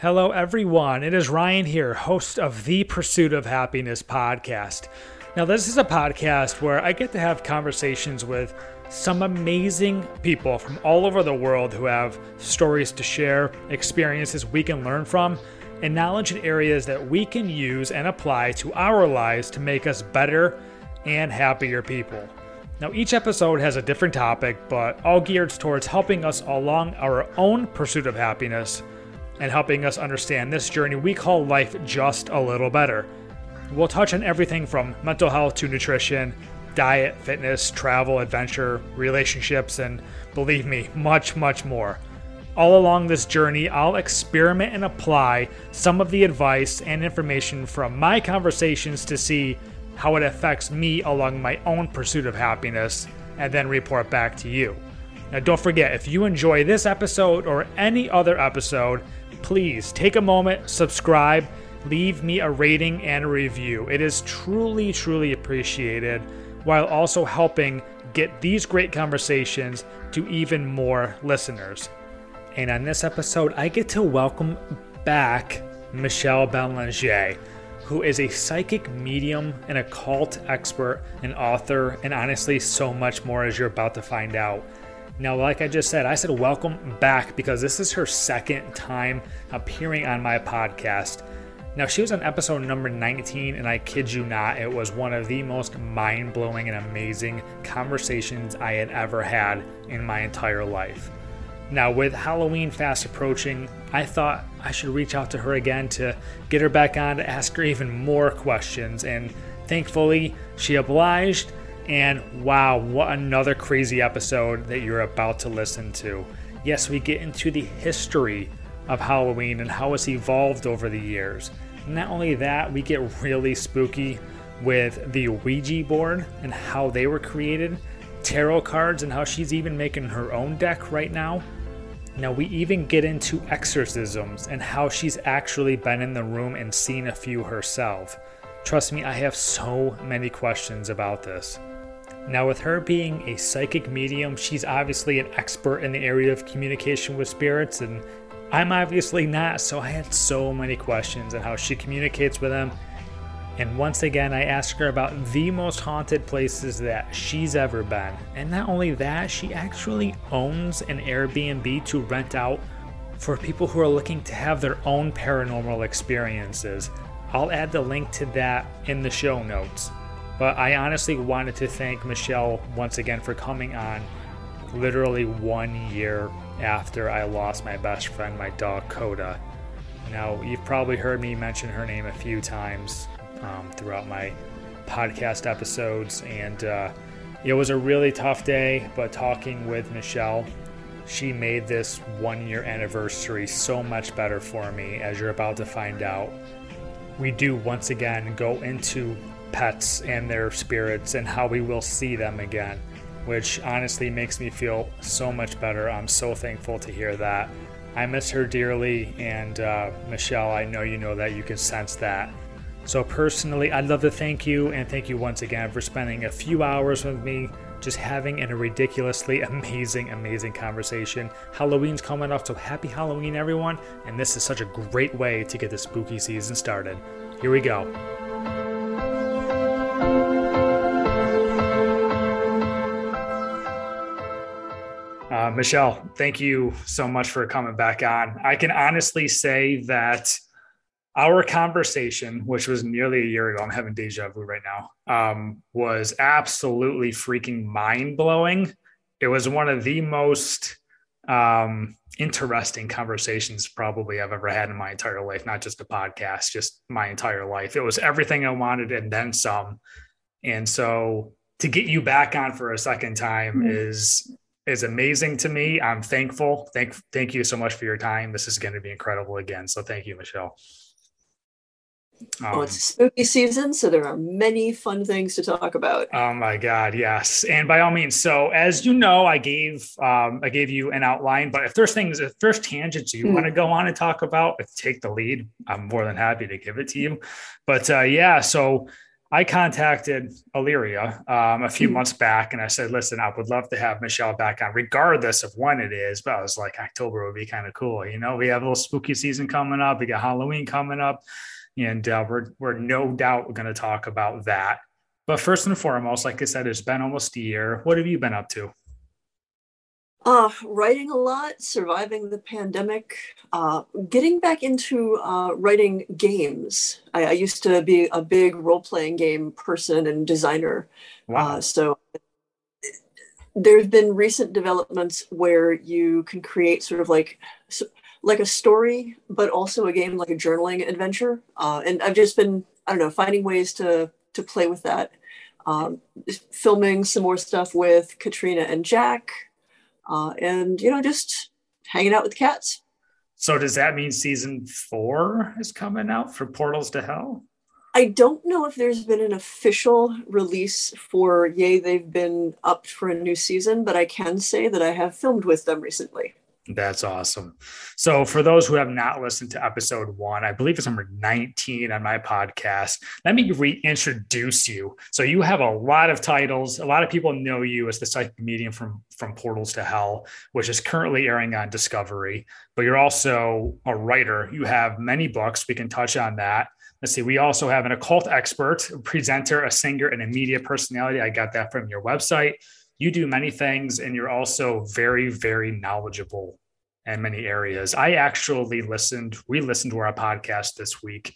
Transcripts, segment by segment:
Hello, everyone. It is Ryan here, host of the Pursuit of Happiness podcast. Now, this is a podcast where I get to have conversations with some amazing people from all over the world who have stories to share, experiences we can learn from, and knowledge in areas that we can use and apply to our lives to make us better and happier people. Now, each episode has a different topic, but all geared towards helping us along our own pursuit of happiness and helping us understand this journey we call life just a little better. We'll touch on everything from mental health to nutrition, diet, fitness, travel, adventure, relationships, and believe me, much, much more. All along this journey, I'll experiment and apply some of the advice and information from my conversations to see how it affects me along my own pursuit of happiness, and then report back to you. Now, don't forget, if you enjoy this episode or any other episode, please take a moment, subscribe, leave me a rating and a review. It is truly, truly appreciated while also helping get these great conversations to even more listeners. And on this episode, I get to welcome back Michelle Belanger, who is a psychic medium, an occult expert, an author, and honestly, so much more as you're about to find out. Now, like I just said, I said welcome back because this is her second time appearing on my podcast. Now, she was on episode number 19, and I kid you not, it was one of the most mind blowing and amazing conversations I had ever had in my entire life. Now, with Halloween fast approaching, I thought I should reach out to her again to get her back on to ask her even more questions, and thankfully, she obliged and wow, what another crazy episode that you're about to listen to. Yes, we get into the history of Halloween and how it's evolved over the years. Not only that, we get really spooky with the Ouija board and how they were created, tarot cards, and how she's even making her own deck right now. Now, we even get into exorcisms and how she's actually been in the room and seen a few herself. Trust me, I have so many questions about this. Now, with her being a psychic medium, she's obviously an expert in the area of communication with spirits, and I'm obviously not, so I had so many questions on how she communicates with them. And once again, I asked her about the most haunted places that she's ever been. And not only that, she actually owns an Airbnb to rent out for people who are looking to have their own paranormal experiences. I'll add the link to that in the show notes. But I honestly wanted to thank Michelle once again for coming on literally one year after I lost my best friend, my dog Koda. Now, you've probably heard me mention her name a few times um, throughout my podcast episodes, and uh, it was a really tough day. But talking with Michelle, she made this one year anniversary so much better for me, as you're about to find out. We do once again go into pets and their spirits and how we will see them again, which honestly makes me feel so much better. I'm so thankful to hear that. I miss her dearly, and uh, Michelle, I know you know that you can sense that. So, personally, I'd love to thank you and thank you once again for spending a few hours with me, just having a ridiculously amazing, amazing conversation. Halloween's coming up, so happy Halloween, everyone! And this is such a great way to get the spooky season started. Here we go. Uh, Michelle, thank you so much for coming back on. I can honestly say that our conversation, which was nearly a year ago, I'm having deja vu right now, um, was absolutely freaking mind blowing. It was one of the most um, interesting conversations probably I've ever had in my entire life, not just a podcast, just my entire life. It was everything I wanted and then some. And so to get you back on for a second time mm-hmm. is is amazing to me. I'm thankful. Thank thank you so much for your time. This is going to be incredible again. So thank you, Michelle. Um, well, it's spooky season, so there are many fun things to talk about. Oh my God, yes! And by all means, so as you know, I gave um, I gave you an outline. But if there's things, if there's tangents you mm. want to go on and talk about, take the lead. I'm more than happy to give it to you. But uh, yeah, so I contacted Illyria um, a few mm-hmm. months back and I said, listen, I would love to have Michelle back on, regardless of when it is. But I was like, October would be kind of cool. You know, we have a little spooky season coming up, we got Halloween coming up, and uh, we're, we're no doubt going to talk about that. But first and foremost, like I said, it's been almost a year. What have you been up to? Uh, writing a lot, surviving the pandemic, uh, getting back into uh, writing games. I, I, used to be a big role playing game person and designer. Wow. Uh, so there have been recent developments where you can create sort of like like a story, but also a game like a journaling adventure. Uh, and I've just been I don't know finding ways to to play with that. Um, filming some more stuff with Katrina and Jack uh, and you know just hanging out with cats. So does that mean season four is coming out for Portals to Hell? I don't know if there's been an official release for Yay, they've been up for a new season, but I can say that I have filmed with them recently. That's awesome. So, for those who have not listened to episode one, I believe it's number 19 on my podcast. Let me reintroduce you. So, you have a lot of titles. A lot of people know you as the psychic medium from, from Portals to Hell, which is currently airing on Discovery, but you're also a writer. You have many books. We can touch on that. Let's see. We also have an occult expert, a presenter, a singer, and a media personality. I got that from your website you do many things and you're also very, very knowledgeable in many areas. I actually listened, we listened to our podcast this week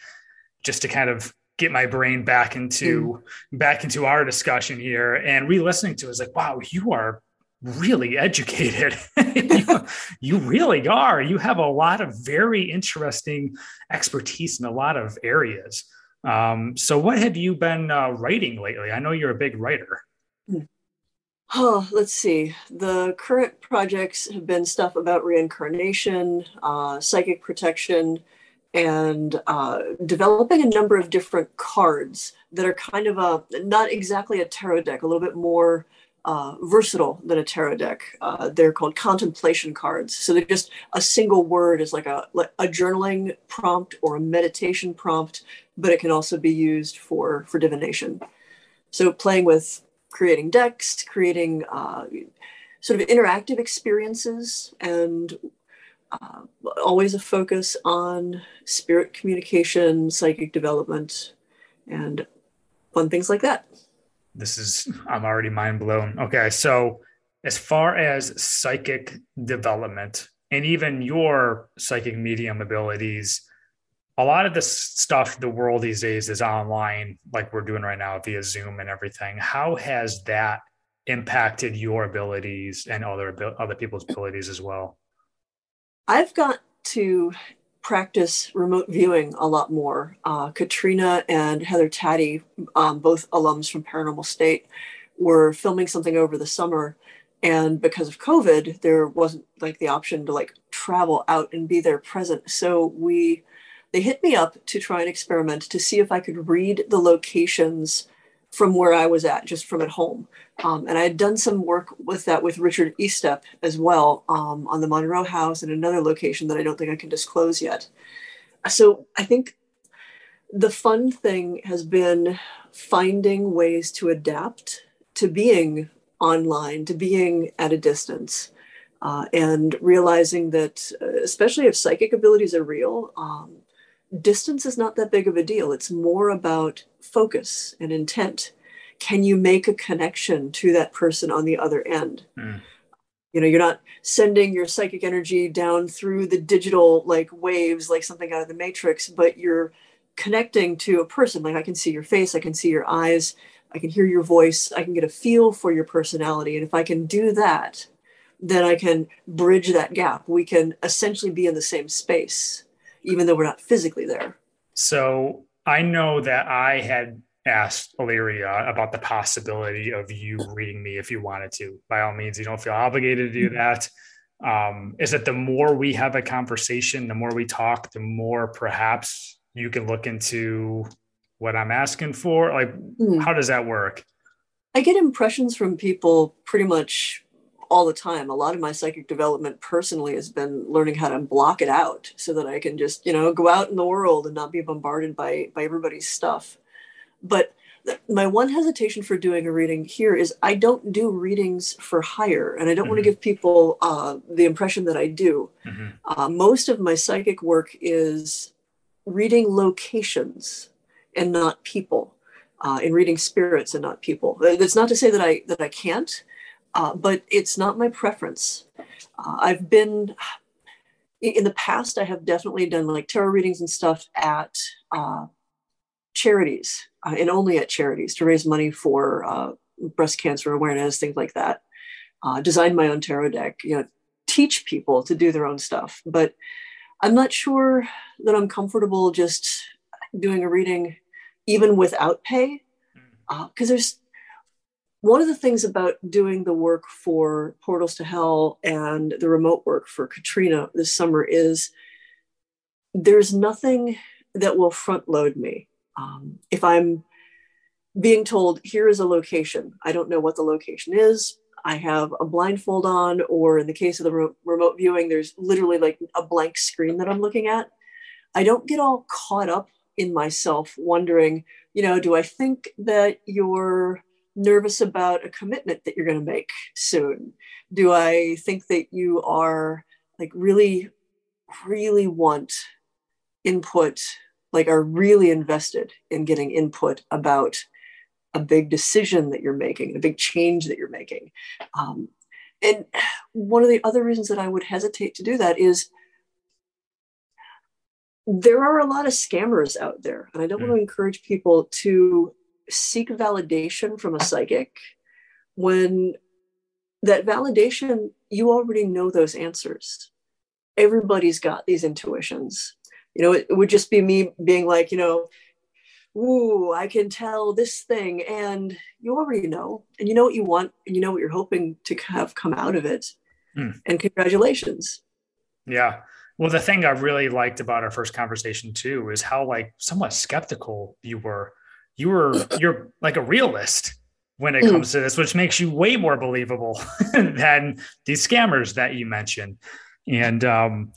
just to kind of get my brain back into mm. back into our discussion here and re-listening to it was like wow you are really educated you, you, really are you have a lot of very interesting expertise in a lot of areas um, so what have you been uh, writing lately i know you're a big writer mm. Oh, let's see. The current projects have been stuff about reincarnation, uh, psychic protection, and uh, developing a number of different cards that are kind of a not exactly a tarot deck, a little bit more uh, versatile than a tarot deck. Uh, they're called contemplation cards. So they're just a single word is like a like a journaling prompt or a meditation prompt, but it can also be used for for divination. So playing with creating decks, creating uh, sort of interactive experiences, and uh, always a focus on spirit communication, psychic development, and fun things like that. This is, I'm already mind blown. Okay. So, as far as psychic development and even your psychic medium abilities, a lot of this stuff the world these days is online like we're doing right now via zoom and everything. How has that impacted your abilities and other other people's abilities as well? I've got to practice remote viewing a lot more. Uh, katrina and heather taddy um, both alums from paranormal state were filming something over the summer and because of covid there wasn't like the option to like travel out and be there present. So we they hit me up to try and experiment to see if I could read the locations from where I was at, just from at home. Um, and I had done some work with that with Richard Estep as well um, on the Monroe House and another location that I don't think I can disclose yet. So I think the fun thing has been finding ways to adapt to being online, to being at a distance. Uh, and realizing that, uh, especially if psychic abilities are real, um, distance is not that big of a deal. It's more about focus and intent. Can you make a connection to that person on the other end? Mm. You know, you're not sending your psychic energy down through the digital like waves, like something out of the matrix, but you're connecting to a person. Like I can see your face, I can see your eyes, I can hear your voice, I can get a feel for your personality. And if I can do that, then I can bridge that gap. We can essentially be in the same space even though we're not physically there. So I know that I had asked Illyria about the possibility of you reading me if you wanted to. By all means, you don't feel obligated to do mm-hmm. that. Um, is that the more we have a conversation, the more we talk, the more perhaps you can look into what I'm asking for? Like, mm. how does that work? I get impressions from people pretty much all the time. A lot of my psychic development personally has been learning how to block it out so that I can just, you know, go out in the world and not be bombarded by by everybody's stuff. But my one hesitation for doing a reading here is I don't do readings for hire, and I don't mm-hmm. want to give people uh, the impression that I do. Mm-hmm. Uh, most of my psychic work is reading locations and not people, uh, in reading spirits and not people. That's not to say that I that I can't, uh, but it's not my preference. Uh, I've been in the past. I have definitely done like tarot readings and stuff at uh, charities uh, and only at charities to raise money for uh, breast cancer awareness, things like that. Uh, design my own tarot deck, you know, teach people to do their own stuff. But I'm not sure that I'm comfortable just doing a reading even without pay. Because uh, there's one of the things about doing the work for Portals to Hell and the remote work for Katrina this summer is there's nothing that will front load me. Um, if I'm being told, here is a location, I don't know what the location is. I have a blindfold on, or in the case of the re- remote viewing, there's literally like a blank screen that I'm looking at. I don't get all caught up in myself wondering, you know, do I think that you're nervous about a commitment that you're going to make soon? Do I think that you are like really, really want input like are really invested in getting input about a big decision that you're making, a big change that you're making. Um, and one of the other reasons that I would hesitate to do that is there are a lot of scammers out there. And I don't mm. want to encourage people to seek validation from a psychic when that validation, you already know those answers. Everybody's got these intuitions. You know it, it would just be me being like you know ooh i can tell this thing and you already know. And you know what you want and you know what you're hoping to have come out of it. Mm. and congratulations. Yeah. Well the thing i really liked about our first conversation too is how like somewhat skeptical you were you were you're like a realist when it hmm. comes to this which makes you way more believable than these scammers that you mentioned and um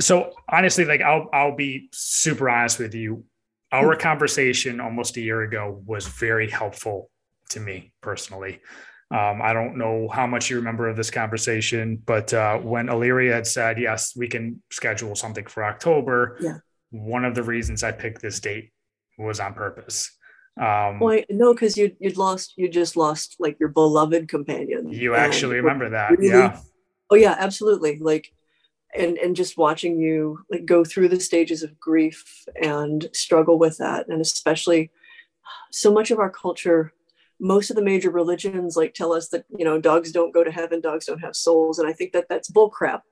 so honestly, like I'll I'll be super honest with you. Our conversation almost a year ago was very helpful to me personally. Um, I don't know how much you remember of this conversation, but uh, when Illyria had said, yes, we can schedule something for October, yeah. one of the reasons I picked this date was on purpose. Um, well, no, because you you'd lost, you just lost like your beloved companion. You actually remember that, really, yeah? Oh yeah, absolutely. Like and and just watching you like go through the stages of grief and struggle with that and especially so much of our culture most of the major religions like tell us that you know dogs don't go to heaven dogs don't have souls and i think that that's bullcrap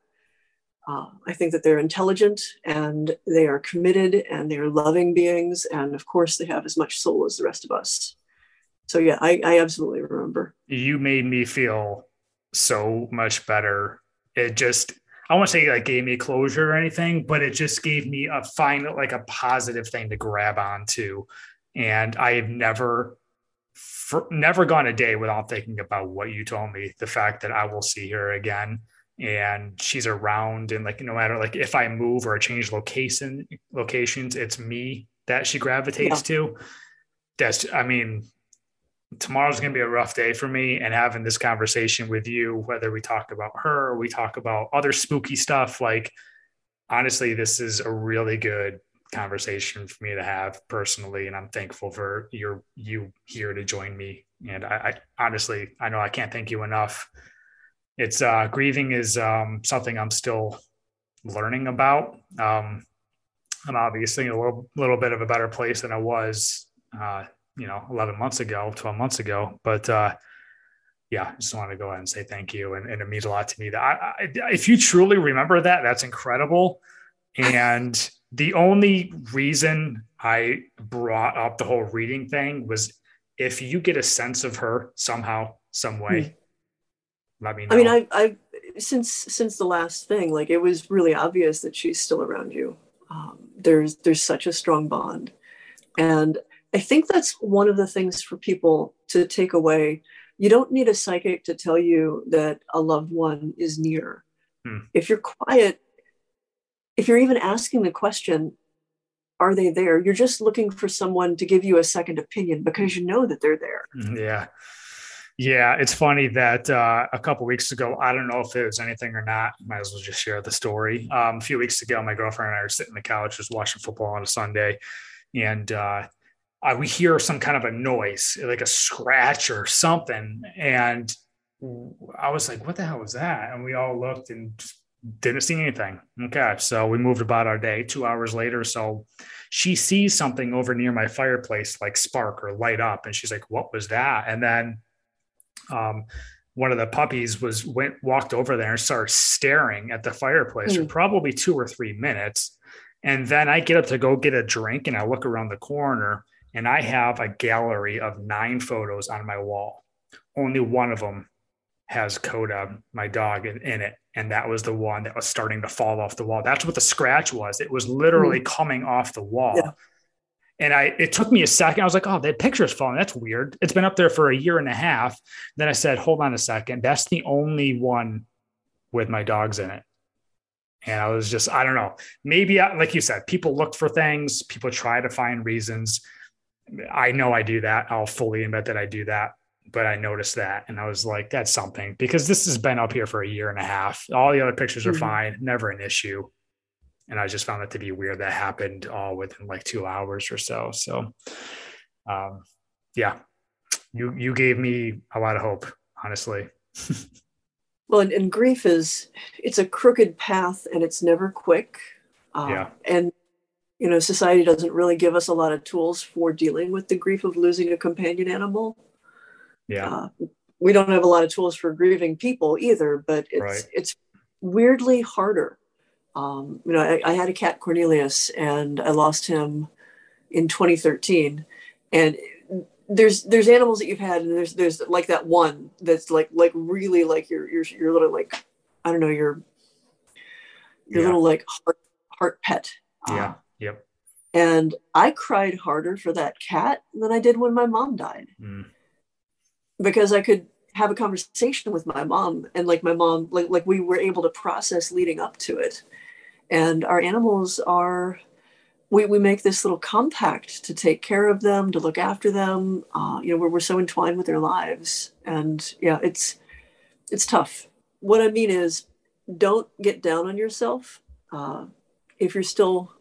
uh, i think that they're intelligent and they are committed and they're loving beings and of course they have as much soul as the rest of us so yeah i, I absolutely remember you made me feel so much better it just I won't say like gave me closure or anything, but it just gave me a fine, like a positive thing to grab onto. And I have never, for, never gone a day without thinking about what you told me. The fact that I will see her again and she's around and like no matter like if I move or change location locations, it's me that she gravitates yeah. to. That's I mean, tomorrow's going to be a rough day for me and having this conversation with you whether we talk about her or we talk about other spooky stuff like honestly this is a really good conversation for me to have personally and i'm thankful for your you here to join me and i, I honestly i know i can't thank you enough it's uh grieving is um something i'm still learning about. Um i'm obviously a little little bit of a better place than i was uh you know 11 months ago 12 months ago. But uh yeah just wanted to go ahead and say thank you. And, and it means a lot to me that I, I, if you truly remember that that's incredible. And the only reason i brought up the whole reading thing was if you get a sense of her somehow some way hmm. Let me know i mean i i since since the last thing like it was really obvious that she's still around you um, there's there's such a strong bond and I think that's one of the things for people to take away. You don't need a psychic to tell you that a loved one is near. Hmm. If you're quiet, if you're even asking the question, are they there? You're just looking for someone to give you a second opinion because you know that they're there. Mm-hmm. Yeah. Yeah, it's funny that uh, a couple weeks ago, I don't know if it was anything or not. Might as well just share the story. Um, a few weeks ago, my girlfriend and I were sitting on the couch, just watching football on a Sunday, and uh, I, we hear some kind of a noise, like a scratch or something, and I was like, "What the hell was that?" And we all looked and didn't see anything. Okay, so we moved about our day. Two hours later, so she sees something over near my fireplace, like spark or light up, and she's like, "What was that?" And then um, one of the puppies was went walked over there and started staring at the fireplace mm. for hmm. probably two or three minutes. And then I get up to go get a drink and I look around the corner and I have a gallery of nine photos on my wall. Only one of them has Koda, my dog, in, in, it. And that was the one that was starting to fall off the wall. That's what the scratch was. It was literally mm. coming off the wall. Yeah. And I, it took me a second. I was like, oh, that picture's falling. That's weird. It's been up there for a year and a half. Then I said, hold on a second. That's the only one with my dogs in it. And I was just, I don't know. Maybe, like you said, people look for things, people try to find reasons. I know I do that. I'll fully admit that I do that. But I noticed that and I was like, that's something because this has been up here for a year and a half. All the other pictures are mm-hmm. fine, never an issue and I just found it to be weird that happened all within like two hours or so. So, um, yeah, you you gave me a lot of hope, honestly. well, and, and, grief is it's a crooked path, and it's never quick. Uh, yeah, and you know, society doesn't really give us a lot of tools for dealing with the grief of losing a companion animal. Yeah. Uh, we don't have a lot of tools for grieving people either, but it's right. it's weirdly harder um, you know, I, I, had a cat Cornelius, and I lost him in 2013. And there's there's animals that you've had, and there's there's like that one that's like like really like your your your little like I don't know your your yeah. little like heart heart pet. Yeah. Um, yep. And I cried harder for that cat than I did when my mom died. Mm. Because I could have a conversation with my mom and like my mom like like we were able to process leading up to it and our animals are we, we make this little compact to take care of them to look after them uh, you know we're, we're so entwined with their lives. And yeah it's it's tough. What i mean is don't get down on yourself uh, if you're still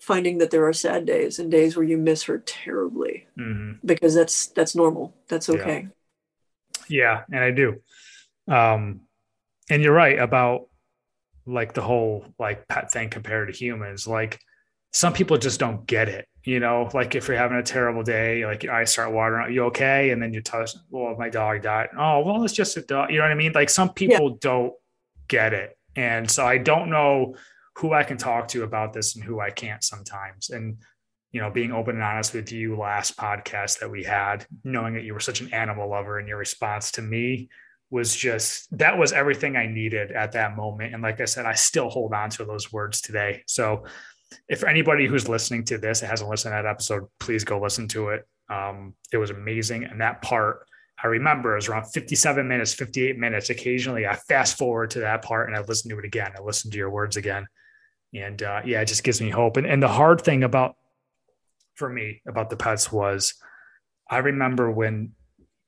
finding that there are sad days and days where you miss her terribly. Mm-hmm. because that's that's normal. That's okay. Yeah, yeah and i do. Um and you're right about like the whole like pet thing compared to humans like some people just don't get it you know? Like if you're having a terrible day like your eyes start watering you okay? And then you tell us well my dog died. Oh well it's just a dog you know what i mean? Like some people yeah. don't get it. And so i don't know who i can talk to about this and who i can't sometimes. And you know being open and honest with you last podcast that we had knowing that you were such an animal lover and your response to me was just that was everything I needed at that moment. And like I said, I still hold on to those words today. So if anybody who's listening to this hasn't listened to that episode, please go listen to it. Um, it was amazing. And that part I remember was around 57 minutes, 58 minutes. Occasionally I fast forward to that part and I listen to it again. I listen to your words again. And uh, yeah, it just gives me hope. And, and the hard thing about for me about the pets was I remember when,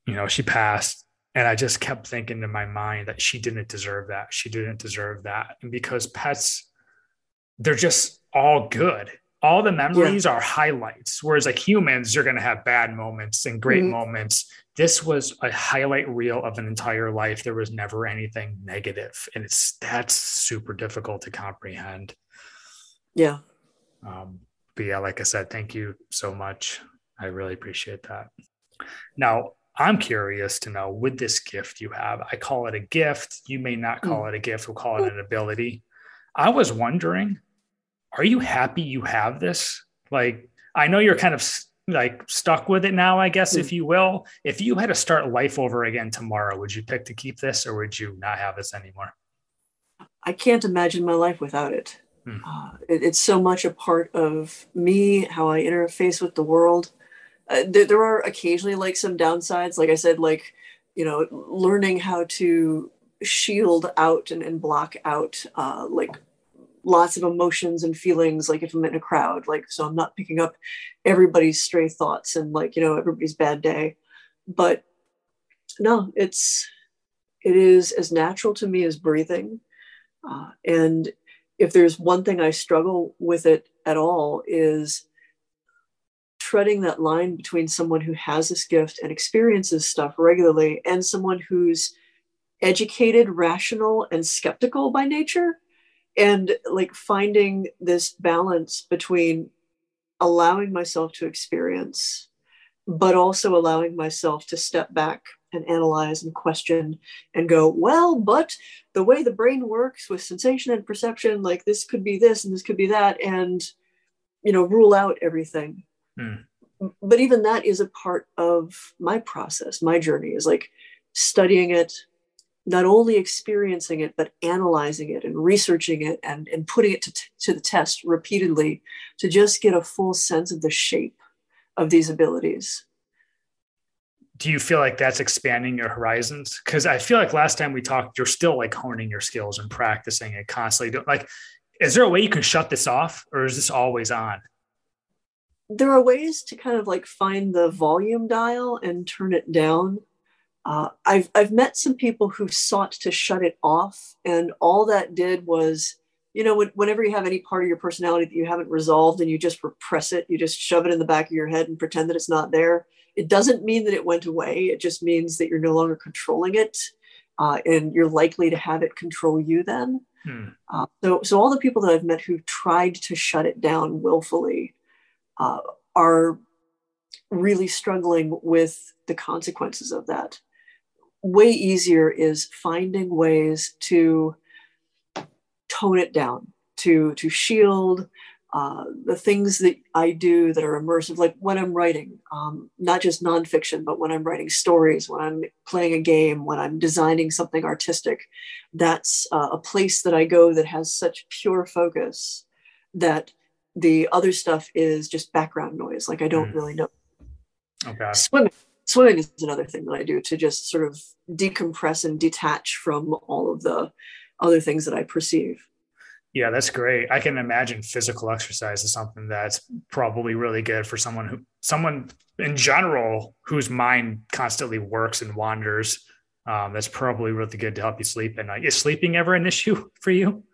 you know, she passed and I just kept thinking in my mind that she didn't deserve that. She didn't deserve that. And because pets, they're just all good. All the memories yeah. are highlights. Whereas like humans, you're going to have bad moments and great mm-hmm. moments. This was a highlight reel of an entire life. There was never anything negative, and it's that's super difficult to comprehend. Yeah. Um, but yeah, like I said, thank you so much. I really appreciate that. Now, I'm curious to know with this gift you have, I call it a gift. You may not call mm. it a gift, we'll call it an ability. I was wondering, are you happy you have this? Like, I know you're kind of like stuck with it now, I guess, if you will. If you had to start life over again tomorrow, would you pick to keep this or would you not have this anymore? I can't imagine my life without it. Mm. Uh, it it's so much a part of me, how I interface with the world uh, there, there are occasionally like some downsides. Like i said like you know learning how to shield out and, and block out uh, like lots of emotions and feelings like if i'm in a crowd like so i'm not picking up everybody's stray thoughts and like you know everybody's bad day. But no it's it is as natural to me as breathing uh, and if there's one thing i struggle with it at all is treading that line between someone who has this gift and experiences stuff regularly and someone who's educated rational and skeptical by nature and like finding this balance between allowing myself to experience but also allowing myself to step back and analyze and question and go well but the way the brain works with sensation and perception like this could be this and this could be that and you know rule out everything mm. but even that is a part of my process my journey is like studying it not only experiencing it, but analyzing it and researching it and, and putting it to, t- to the test repeatedly to just get a full sense of the shape of these abilities. Do you feel like that's expanding your horizons? Because I feel like last time we talked, you're still like honing your skills and practicing it constantly. Like, is there a way you can shut this off or is this always on? There are ways to kind of like find the volume dial and turn it down uh, I've I've met some people who sought to shut it off, and all that did was, you know, when, whenever you have any part of your personality that you haven't resolved and you just repress it, you just shove it in the back of your head and pretend that it's not there. It doesn't mean that it went away. It just means that you're no longer controlling it, uh, and you're likely to have it control you then. Hmm. Uh, so, so all the people that I've met who tried to shut it down willfully uh, are really struggling with the consequences of that way easier is finding ways to tone it down, to to shield uh, the things that I do that are immersive, like when I'm writing, um, not just nonfiction, but when I'm writing stories, when I'm playing a game, when I'm designing something artistic. That's uh, a place that I go that has such pure focus that the other stuff is just background noise. Like I don't mm. really know. Okay. Swimming swimming is another thing that I do to just sort of decompress and detach from all of the other things that I perceive. Yeah, that's great. I can imagine physical exercise is something that's probably really good for someone who, someone in general, whose mind constantly works and wanders. Um, that's probably really good to help you sleep. And uh, is sleeping ever an issue for you?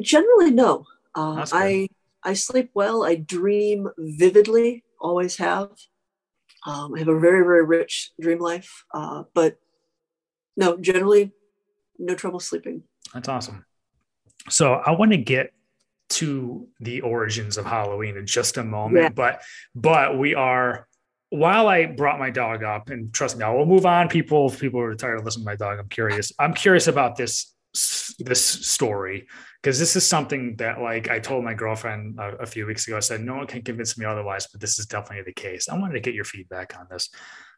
Generally, no. Uh, I I sleep well. I dream vividly. Always have. Um, I have a very, very rich dream life, uh, but no, generally, no trouble sleeping. That's awesome. So I want to get to the origins of Halloween in just a moment, yeah. but but we are. While I brought my dog up, and trust me, I will move on. People, people are tired of listening to my dog, I'm curious. I'm curious about this this story because this is something that like i told my girlfriend a, a, few weeks ago i said no one can convince me otherwise but this is definitely the case i wanted to get your feedback on this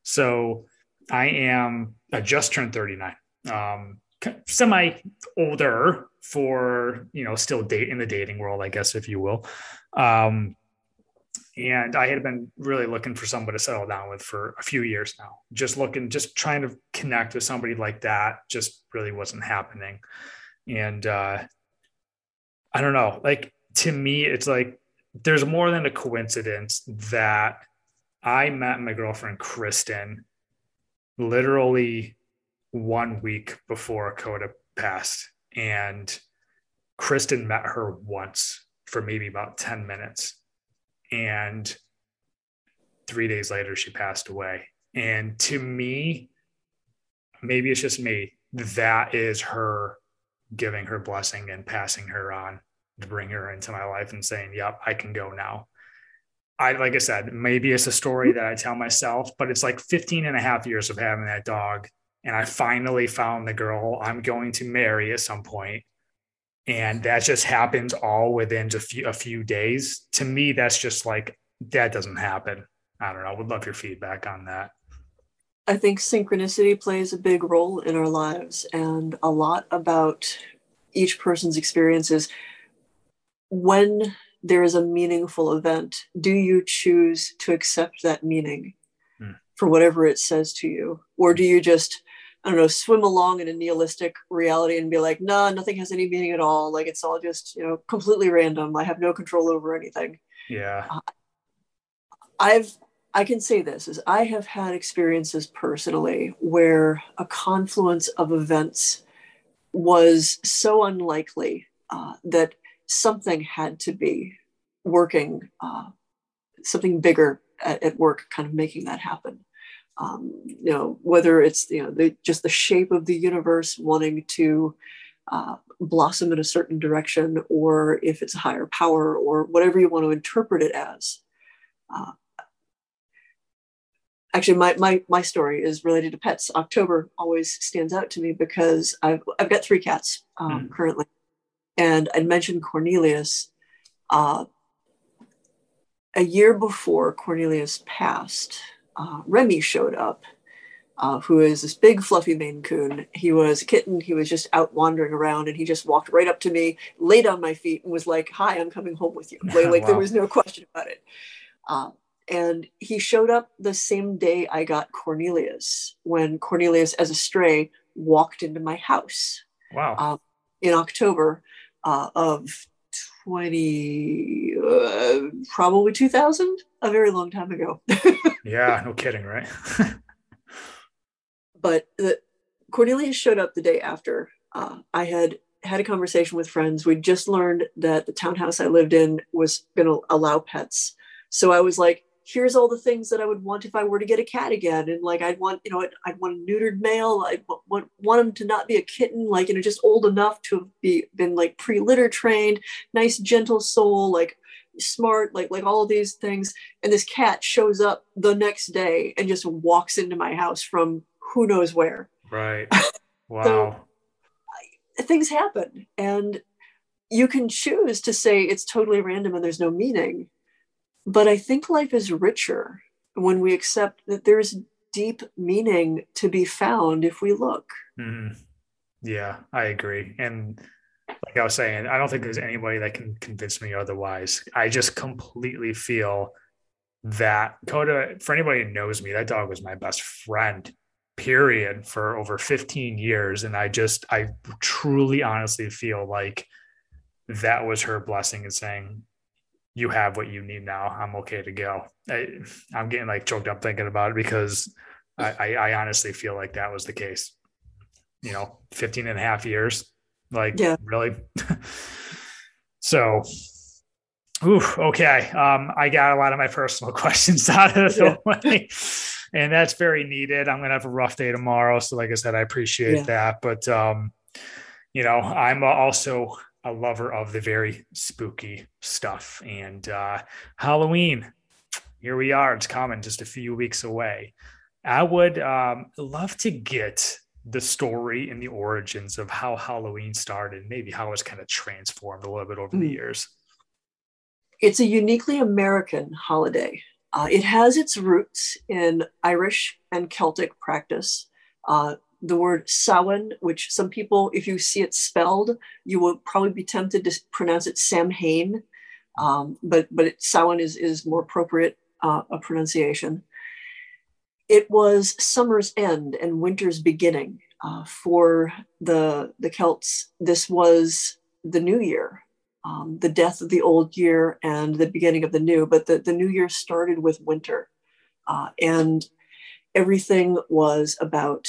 so i am i just turned 39 um semi older for you know still date in the dating world i guess if you will um and I had been really looking for somebody to settle down with for a few years now. Just looking, just trying to connect with somebody like that just really wasn't happening. And uh, I don't know, like to me, it's like there's more than a coincidence that I met my girlfriend Kristen literally one week before Koda passed. And Kristen met her once for maybe about 10 minutes. And three days later she passed away. And to me maybe it's just me that is her giving her blessing and passing her on to bring her into my life and saying yep i can go now. I like i said maybe it's a story that i tell myself but it's like 15 and a half years of having that dog and i finally found the girl i'm going to marry at some point and that just happens all within a few, a few days. To me that's just like that doesn't happen. I don't know. I would love your feedback on that i think synchronicity plays a big role in our lives and a lot about each person's experiences when there is a meaningful event do you choose to accept that meaning hmm. for whatever it says to you or do you just I don't know, swim along in a nihilistic reality and be like, nah, nothing has any meaning at all. Like it's all just, you know, completely random. I have no control over anything. Yeah. Uh, I've, I can say this is I have had experiences personally where a confluence of events was so unlikely uh, that something had to be working, uh, something bigger at, at work, kind of making that happen. Um, you know whether it's you know the, just the shape of the universe wanting to uh, blossom in a certain direction or if it's a higher power or whatever you want to interpret it as uh, actually my, my my story is related to pets october always stands out to me because i've, I've got three cats um, mm. currently and i mentioned cornelius uh, a year before cornelius passed uh, Remy showed up, uh, who is this big fluffy Maine Coon. He was a kitten. He was just out wandering around, and he just walked right up to me, laid on my feet, and was like, "Hi, I'm coming home with you." Like, like wow. there was no question about it. And he showed up the same day I got Cornelius, when Cornelius, as a stray, walked into my house. Wow. Um, in October uh, of 20, uh, probably 2000, a very long time ago. yeah, no kidding, right? but the, Cornelius showed up the day after. Uh, I had had a conversation with friends. We'd just learned that the townhouse I lived in was going to allow pets. So I was like, here's all the things that I would want if I were to get a cat again. And like, I'd want, you know, I'd, I'd want a neutered male. I'd want, want him to not be a kitten, like, you know, just old enough to have be, been like pre-litter trained, nice, gentle soul, like smart, like, like all of these things. And this cat shows up the next day and just walks into my house from who knows where. Right. Wow. so things happen. And you can choose to say it's totally random and there's no meaning but I think life is richer when we accept that there's deep meaning to be found if we look. Mm-hmm. Yeah, I agree. And like I was saying, I don't think there's anybody that can convince me otherwise. I just completely feel that Koda, for anybody who knows me, that dog was my best friend, period, for over 15 years. And I just, I truly honestly feel like that was her blessing and saying, you have what you need now. I'm okay to go. I, am getting like choked up thinking about it because I, I, I, honestly feel like that was the case. You know, 15 and a half years. Like, yeah. really? so, ooh, okay. Um, I got a lot of my personal questions out of the yeah. way. And that's very needed. I'm gonna have a rough day tomorrow. So, like I said, I appreciate yeah. that. But um, you know, I'm also a lover of the very spooky stuff. And uh, Halloween, here we are. It's coming just a few weeks away. I would um, love to get the story and the origins of how Halloween started, maybe how it's kind of transformed a little bit over mm. the years. It's a uniquely American holiday. Uh, it has its roots in Irish and Celtic practice. Uh, the word Samhain, which some people, if you see it spelled, you will probably be tempted to pronounce it Samhain, um, but but it, Samhain is is more appropriate uh, a pronunciation. It was summer's end and winter's beginning uh, for the the Celts. This was the new year, um, the death of the old year and the beginning of the new. But the, the new year started with winter, uh, and everything was about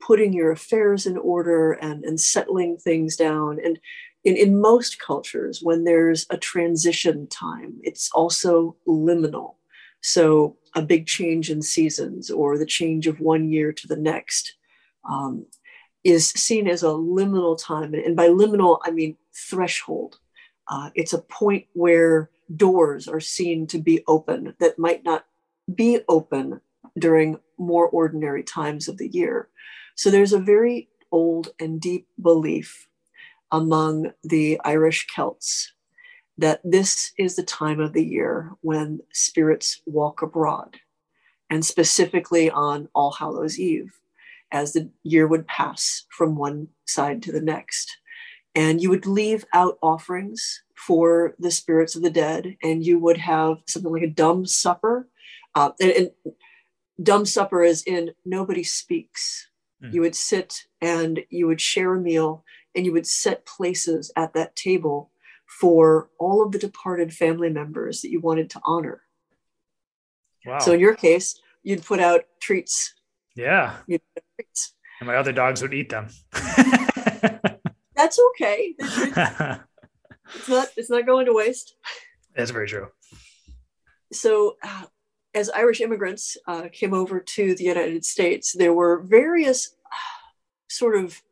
putting your affairs in order and, and settling things down. And in, in most cultures, when there's a transition time, it's also liminal. So a big change in seasons or the change of one year to the next um, is seen as a liminal time. And by liminal, I mean threshold. Uh, it's a point where doors are seen to be open that might not be open during more ordinary times of the year. So there's a very old and deep belief among the Irish Celts that this is the time of the year when spirits walk abroad, and specifically on All Hallows Eve, as the year would pass from one side to the next. And you would leave out offerings for the spirits of the dead, and you would have something like a dumb supper. Uh, and, and dumb supper is in nobody speaks Mm. You would sit and you would share a meal and you would set places at that table for all of the departed family members that you wanted to honor. Wow. So in your case, you'd put out treats. Yeah. Treats. And my other dogs would eat them. That's okay. It's not it's not going to waste. That's very true. So uh, as Irish immigrants uh, came over to the United States, there were various uh, sort of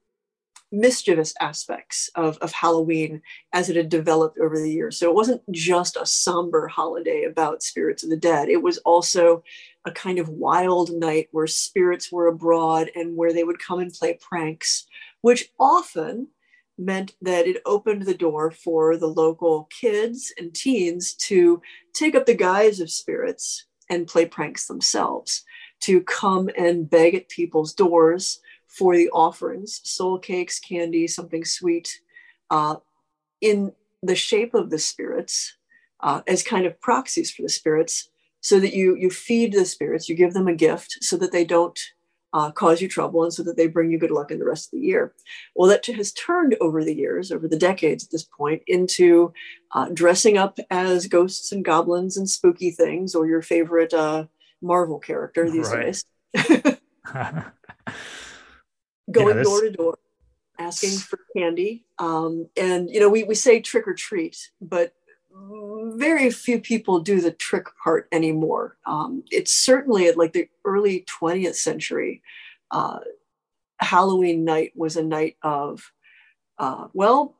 mischievous aspects of, of Halloween as it had developed over the years. So it wasn't just a somber holiday about spirits of the dead, it was also a kind of wild night where spirits were abroad and where they would come and play pranks, which often meant that it opened the door for the local kids and teens to take up the guise of spirits and play pranks themselves, to come and beg at people's doors for the offerings soul cakes, candy, something sweet uh, in the shape of the spirits uh, as kind of proxies for the spirits so that you you feed the spirits you give them a gift so that they don't uh, cause you trouble and so that they bring you good luck in the rest of the year. Well, that has turned over the years, over the decades at this point, into uh, dressing up as ghosts and goblins and spooky things, or your favorite uh, Marvel character these right. days. Going door to door, asking for candy. Um, and, you know, we, we say trick or treat, but very few people do the trick part anymore. Um, it's certainly at like the early 20th century. Uh, Halloween night was a night of, uh, well,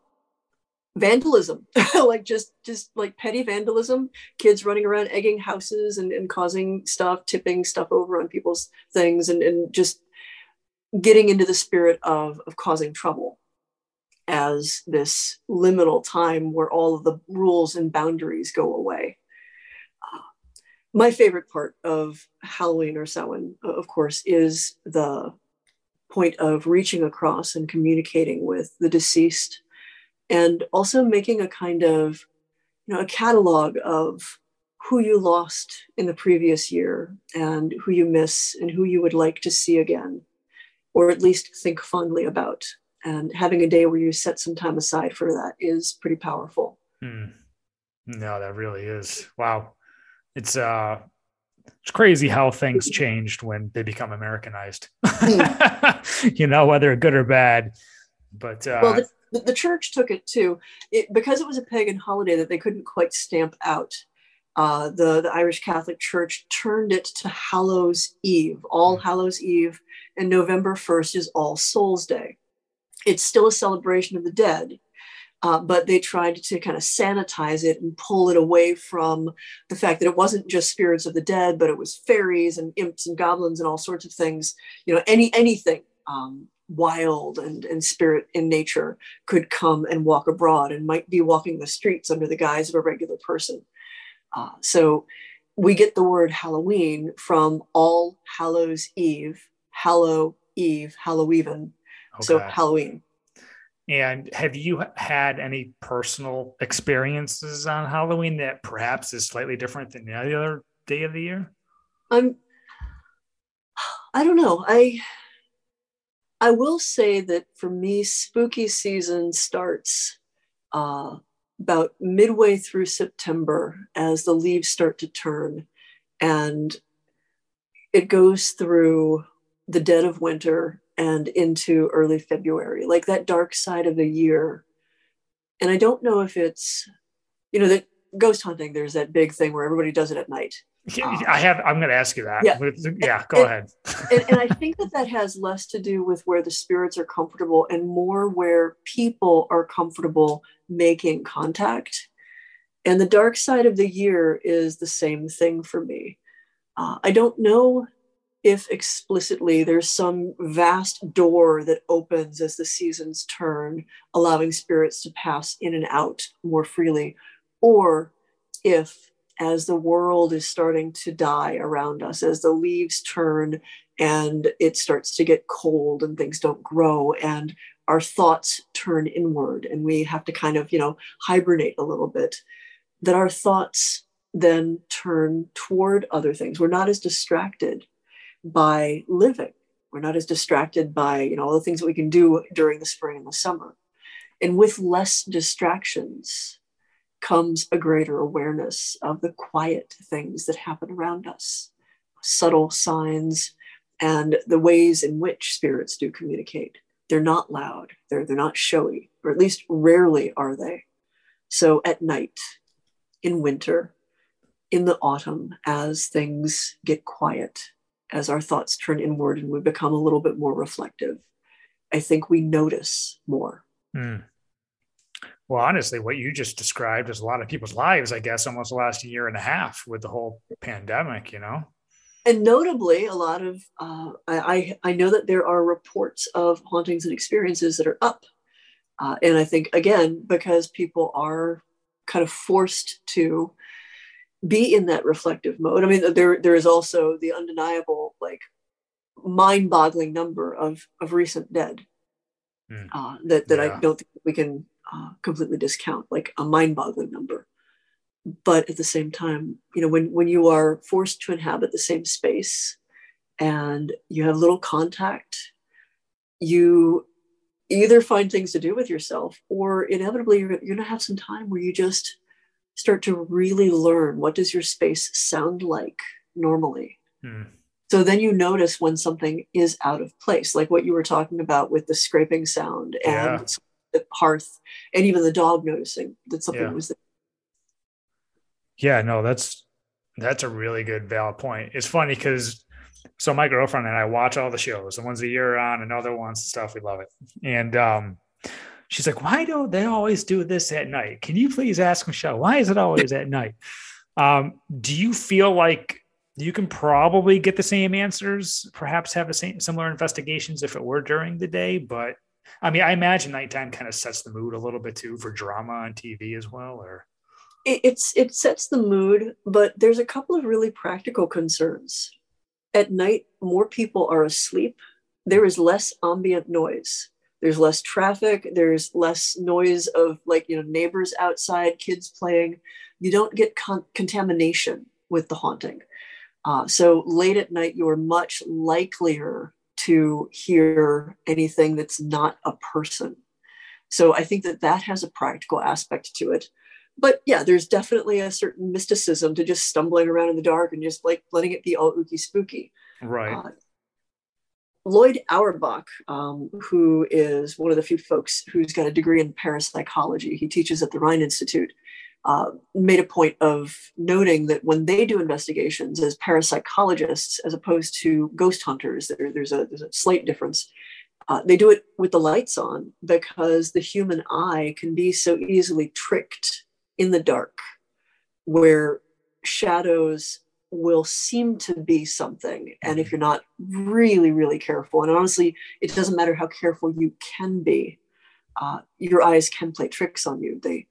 vandalism, like just just like petty vandalism. Kids running around egging houses and, and causing stuff, tipping stuff over on people's things, and, and just getting into the spirit of of causing trouble as this liminal time where all of the rules and boundaries go away. Uh, my favorite part of Halloween or Samhain, of course, is the point of reaching across and communicating with the deceased and also making a kind of you know a catalog of who you lost in the previous year and who you miss and who you would like to see again or at least think fondly about and having a day where you set some time aside for that is pretty powerful hmm. no that really is wow it's uh it's crazy how things changed when they become americanized you know whether good or bad but uh, well the, the, church took it too it, because it was a pagan holiday that they couldn't quite stamp out uh, the, the Irish Catholic Church turned it to Hallows Eve. All hmm. Hallows Eve and November 1st is All Souls Day it's still a celebration of the dead. Uh, but they tried to kind of sanitize it and pull it away from the fact that it wasn't just spirits of the dead, but it was fairies and imps and goblins and all sorts of things. You know, any anything um, wild and, and spirit in nature could come and walk abroad and might be walking the streets under the guise of a regular person. Uh, so we get the word Halloween from All Hallows Eve, Hallow Eve, Halloween, Okay. So Halloween. And have you had any personal experiences on Halloween that perhaps is slightly different than any other day of the year? I'm I don't know. I I will say that for me, spooky season starts uh, about midway through September as the leaves start to turn, and it goes through the dead of winter and into early February, like that dark side of the year. And I don't know if it's, you know, the ghost hunting, there's that big thing where everybody does it at night. Um, I have, I'm going to ask you that. Yeah. Yeah. Go and, ahead. and, and I think that that has less to do with where the spirits are comfortable and more where people are comfortable making contact. And the dark side of the year is the same thing for me. Uh, I don't know if explicitly there's some vast door that opens as the seasons turn, allowing spirits to pass in and out more freely, or if as the world is starting to die around us, as the leaves turn and it starts to get cold and things don't grow and our thoughts turn inward and we have to kind of, you know, hibernate a little bit, that our thoughts then turn toward other things. We're not as distracted by living. We're not as distracted by, you know, all the things that we can do during the spring and the summer. And with less distractions comes a greater awareness of the quiet things that happen around us, subtle signs, and the ways in which spirits do communicate. They're not loud, they're, they're not showy, or at least rarely are they. So at night, in winter, in the autumn, as things get quiet, as our thoughts turn inward and we become a little bit more reflective, I think we notice more. Mm. Well, honestly, what you just described is a lot of people's lives, I guess, almost the last year and a half with the whole pandemic, you know? And notably, a lot of, uh, I, I know that there are reports of hauntings and experiences that are up. Uh, and I think, again, because people are kind of forced to be in that reflective mode. I mean, there, there is also the undeniable, like, mind boggling number of, of recent dead mm. uh, that, that yeah. I don't think we can uh, completely discount, like a mind-boggling number. But at the same time, you know, when when you are forced to inhabit the same space and you have little contact, you either find things to do with yourself, or inevitably you're, you're going to have some time where you just start to really learn what does your space sound like normally. Hmm. So then you notice when something is out of place, like what you were talking about with the scraping sound and yeah the hearth and even the dog noticing that something yeah. was there. Yeah, no, that's that's a really good valid point. It's funny because so my girlfriend and I watch all the shows, the ones that you're on and other ones and stuff. We love it. And um, she's like, why don't they always do this at night? Can you please ask Michelle, why is it always at night? Um, do you feel like you can probably get the same answers, perhaps have the same similar investigations if it were during the day, but I mean, I imagine nighttime kind of sets the mood a little bit too for drama on TV as well, or it's it sets the mood, but there's a couple of really practical concerns. At night, more people are asleep. There is less ambient noise. There's less traffic. There's less noise of like you know neighbors outside, kids playing. You don't get con- contamination with the haunting. Uh, so late at night, you're much likelier to hear anything that's not a person. So I think that that has a practical aspect to it. But yeah, there's definitely a certain mysticism to just stumbling around in the dark and just like letting it be all ooky spooky. Right. Uh, Lloyd Auerbach, um, who is one of the few folks who's got a degree in parapsychology, he teaches at the Rhine Institute. Uh, made a point of noting that when they do investigations as parapsychologists, as opposed to ghost hunters, there, there's, a, there's a slight difference. Uh, they do it with the lights on because the human eye can be so easily tricked in the dark, where shadows will seem to be something. And if you're not really, really careful, and honestly, it doesn't matter how careful you can be, uh, your eyes can play tricks on you. They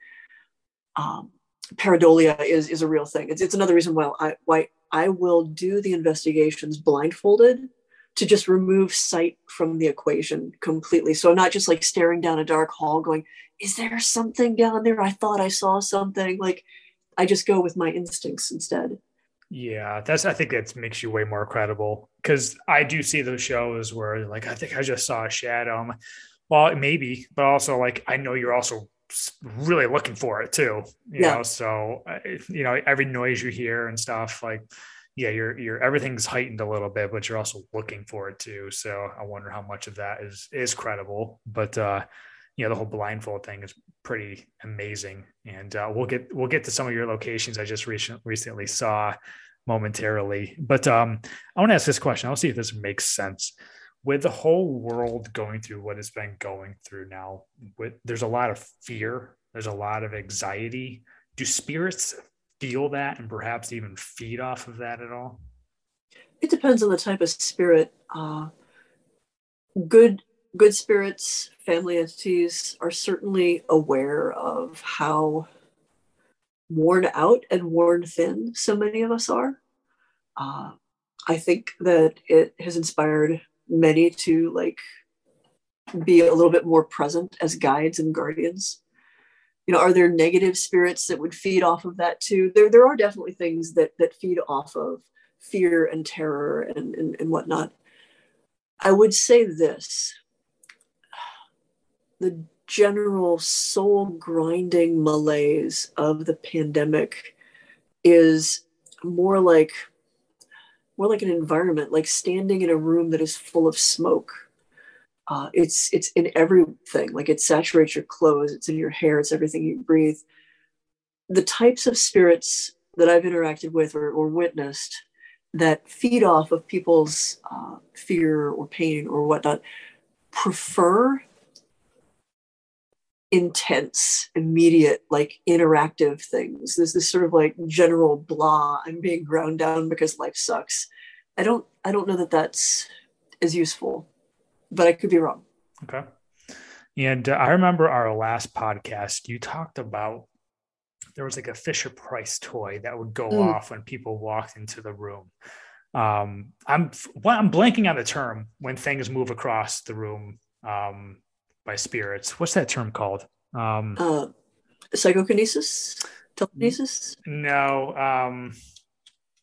um, pareidolia is is a real thing. It's, it's another reason why I why I will do the investigations blindfolded to just remove sight from the equation completely. So I'm not just like staring down a dark hall going, is there something down there? I thought I saw something. Like I just go with my instincts instead. Yeah, that's I think that makes you way more credible because I do see those shows where like I think I just saw a shadow. Well, maybe, but also like I know you're also really looking for it too you yeah. know so uh, you know every noise you hear and stuff like yeah you're you're everything's heightened a little bit but you're also looking for it too so i wonder how much of that is is credible but uh you know the whole blindfold thing is pretty amazing and uh, we'll get we'll get to some of your locations i just recently recently saw momentarily but um i want to ask this question i'll see if this makes sense with the whole world going through what it's been going through now, with, there's a lot of fear, there's a lot of anxiety. Do spirits feel that and perhaps even feed off of that at all? It depends on the type of spirit. Uh, good good spirits, family entities are certainly aware of how worn out and worn thin so many of us are. Uh, I think that it has inspired many to like be a little bit more present as guides and guardians. You know are there negative spirits that would feed off of that too? There there are definitely things that that feed off of fear and terror and and, and whatnot. I would say this the general soul grinding malaise of the pandemic is more like more like an environment like standing in a room that is full of smoke. Uh, it's it's in everything like it saturates your clothes it's in your hair it's everything you breathe. The types of spirits that i've interacted with or, or witnessed that feed off of people's uh, fear or pain or whatnot prefer intense, immediate, like interactive things. There's this sort of like general blah. I'm being ground down because life sucks. I don't. I don't know that that's as useful, but I could be wrong. Okay. And uh, I remember our last podcast. You talked about there was like a Fisher Price toy that would go mm. off when people walked into the room. Um, I'm well, I'm blanking on the term when things move across the room. Um, by spirits. What's that term called? Um, uh, psychokinesis, telekinesis. No, um,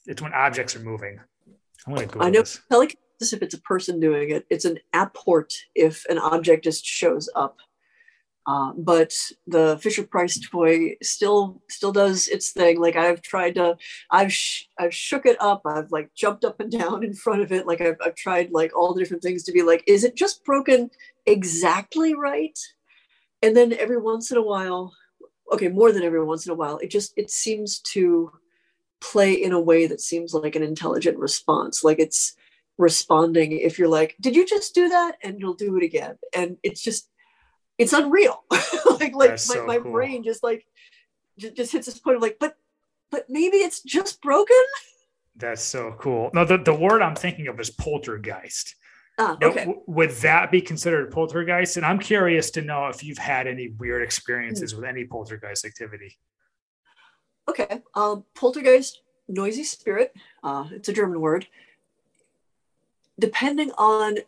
it's when objects are moving. I'm gonna I know this. telekinesis if it's a person doing it. It's an apport if an object just shows up. Uh, but the Fisher Price toy still still does its thing. Like I've tried to, I've sh- I've shook it up. I've like jumped up and down in front of it. Like I've I've tried like all the different things to be like, is it just broken exactly right? And then every once in a while, okay, more than every once in a while, it just it seems to play in a way that seems like an intelligent response. Like it's responding if you're like, did you just do that? And you'll do it again. And it's just it's unreal. like like That's my, so my cool. brain just like just, just hits this point of like, but but maybe it's just broken. That's so cool. No, the, the word I'm thinking of is poltergeist. Ah, okay. Now, would that be considered poltergeist? And I'm curious to know if you've had any weird experiences mm. with any poltergeist activity. Okay. Um, poltergeist, noisy spirit. Uh, it's a German word. Depending on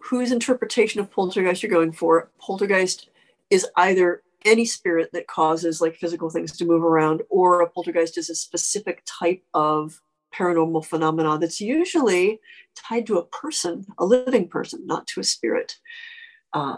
whose interpretation of poltergeist you're going for, poltergeist is either any spirit that causes like physical things to move around, or a poltergeist is a specific type of paranormal phenomena that's usually tied to a person, a living person, not to a spirit. Uh,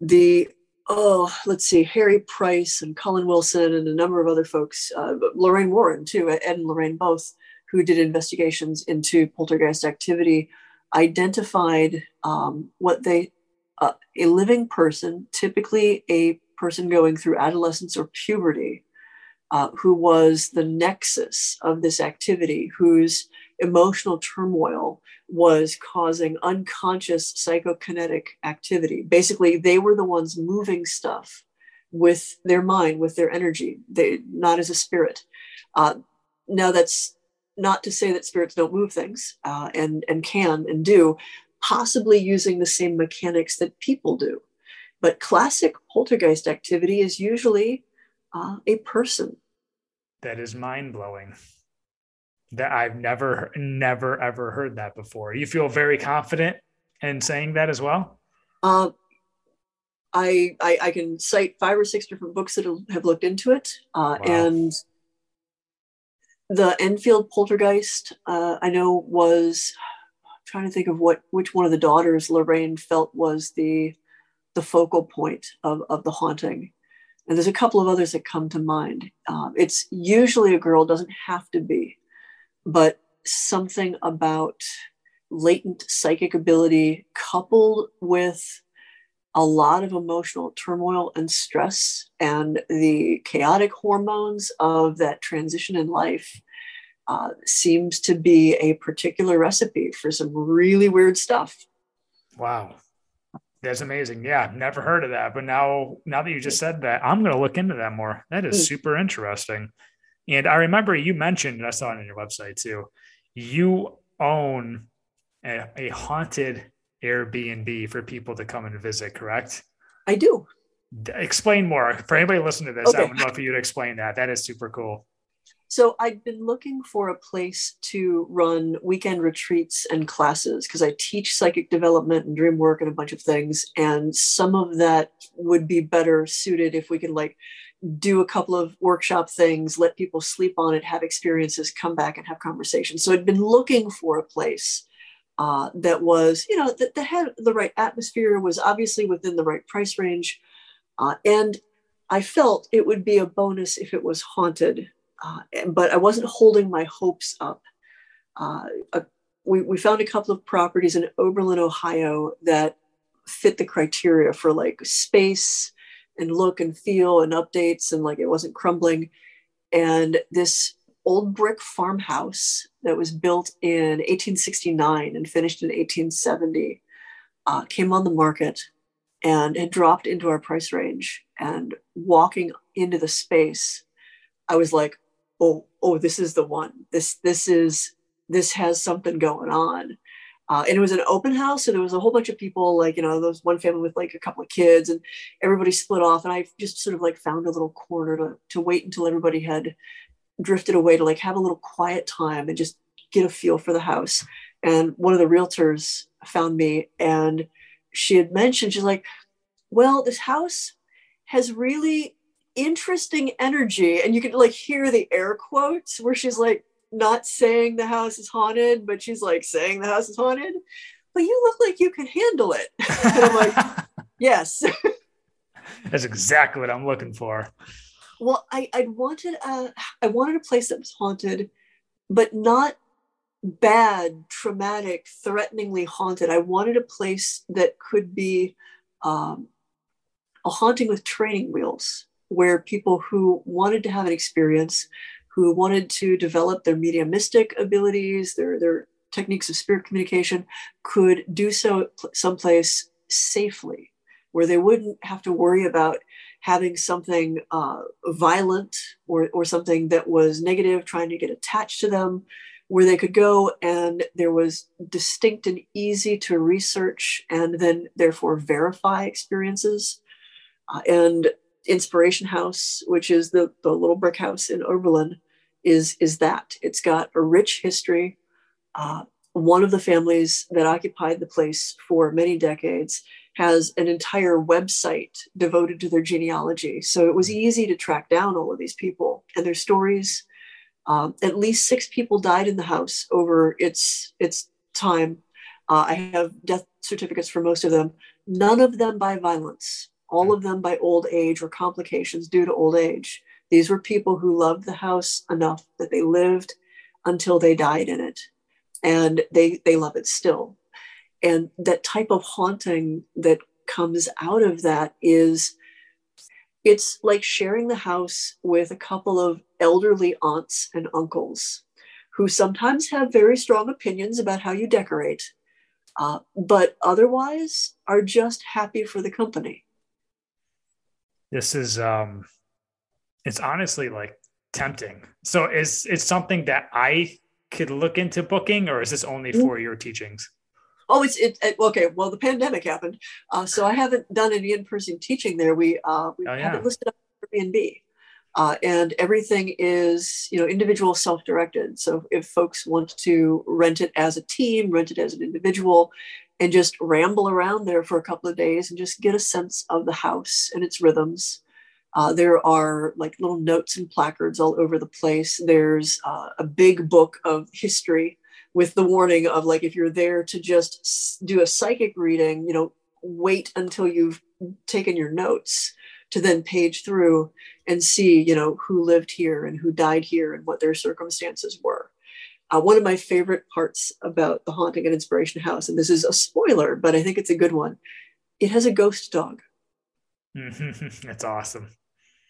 the oh, let's see, Harry Price and Colin Wilson and a number of other folks, uh, Lorraine Warren too, Ed and Lorraine both, who did investigations into poltergeist activity identified um, what they uh, a living person, typically a person going through adolescence or puberty, uh, who was the nexus of this activity, whose emotional turmoil was causing unconscious psychokinetic activity. Basically, they were the ones moving stuff with their mind, with their energy, they, not as a spirit. Uh, now, that's not to say that spirits don't move things uh, and and can and do possibly using the same mechanics that people do but classic poltergeist activity is usually uh, a person that is mind-blowing that i've never never ever heard that before you feel very confident in saying that as well uh, I, I, I can cite five or six different books that have looked into it uh, wow. and the Enfield poltergeist, uh, I know was I'm trying to think of what which one of the daughters Lorraine felt was the the focal point of, of the haunting. And there's a couple of others that come to mind. Um, it's usually a girl, doesn't have to be, but something about latent psychic ability coupled with a lot of emotional turmoil and stress and the chaotic hormones of that transition in life uh, seems to be a particular recipe for some really weird stuff. Wow. That's amazing. Yeah, never heard of that. But now, now that you just said that, I'm going to look into that more. That is hmm. super interesting. And I remember you mentioned, and I saw it on your website too, you own a, a haunted Airbnb for people to come and visit, correct? I do. Explain more for anybody listening to this. Okay. I would love for you to explain that. That is super cool. So I'd been looking for a place to run weekend retreats and classes because I teach psychic development and dream work and a bunch of things. And some of that would be better suited if we could like do a couple of workshop things, let people sleep on it, have experiences, come back and have conversations. So I'd been looking for a place uh, that was, you know, that, had the right atmosphere, was obviously within the right price range. Uh, and I felt it would be a bonus if it was haunted, uh, but I wasn't holding my hopes up. Uh, a, we, we found a couple of properties in Oberlin, Ohio that fit the criteria for like space and look and feel and updates and like it wasn't crumbling. And this old brick farmhouse that was built in 1869 and finished in 1870 uh, came on the market and had dropped into our price range. And walking into the space, I was like, "Oh, oh, this is the one. This, this is, this has something going on." Uh, and it was an open house, so there was a whole bunch of people, like you know, there was one family with like a couple of kids, and everybody split off. And I just sort of like found a little corner to to wait until everybody had drifted away to like have a little quiet time and just get a feel for the house. And one of the realtors found me and she had mentioned, she's like, well, this house has really interesting energy. And you could like hear the air quotes where she's like, not saying the house is haunted, but she's like saying the house is haunted. But you look like you can handle it. and I'm like, yes. That's exactly what I'm looking for. Well, I, I wanted a I wanted a place that was haunted, but not bad, traumatic, threateningly haunted. I wanted a place that could be um, a haunting with training wheels, where people who wanted to have an experience, who wanted to develop their mediumistic abilities, their their techniques of spirit communication, could do so someplace safely, where they wouldn't have to worry about having something uh, violent or, or something that was negative trying to get attached to them where they could go and there was distinct and easy to research and then therefore verify experiences. Uh, and inspiration house which is the, the little brick house in oberlin is is that it's got a rich history uh, one of the families that occupied the place for many decades has an entire website devoted to their genealogy. So it was easy to track down all of these people and their stories. Um, at least six people died in the house over its its time. Uh, I have death certificates for most of them. None of them by violence. All of them by old age or complications due to old age. These were people who loved the house enough that they lived until they died in it, and they they love it still and that type of haunting that comes out of that is it's like sharing the house with a couple of elderly aunts and uncles who sometimes have very strong opinions about how you decorate, uh, but otherwise are just happy for the company. This is, um, it's honestly like tempting. So is it something that I could look into booking, or is this only mm. for your teachings? Oh, it's it, it, okay. Well, the pandemic happened, uh, so I haven't done any in-person teaching there. We uh, we oh, yeah. have it listed up Airbnb, uh, and everything is you know individual, self-directed. So if folks want to rent it as a team, rent it as an individual, and just ramble around there for a couple of days and just get a sense of the house and its rhythms. Uh, there are like little notes and placards all over the place. There's uh, a big book of history with the warning of like if you're there to just do a psychic reading you know wait until you've taken your notes to then page through and see you know who lived here and who died here and what their circumstances were uh, one of my favorite parts about the haunting and inspiration house and this is a spoiler but i think it's a good one it has a ghost dog that's awesome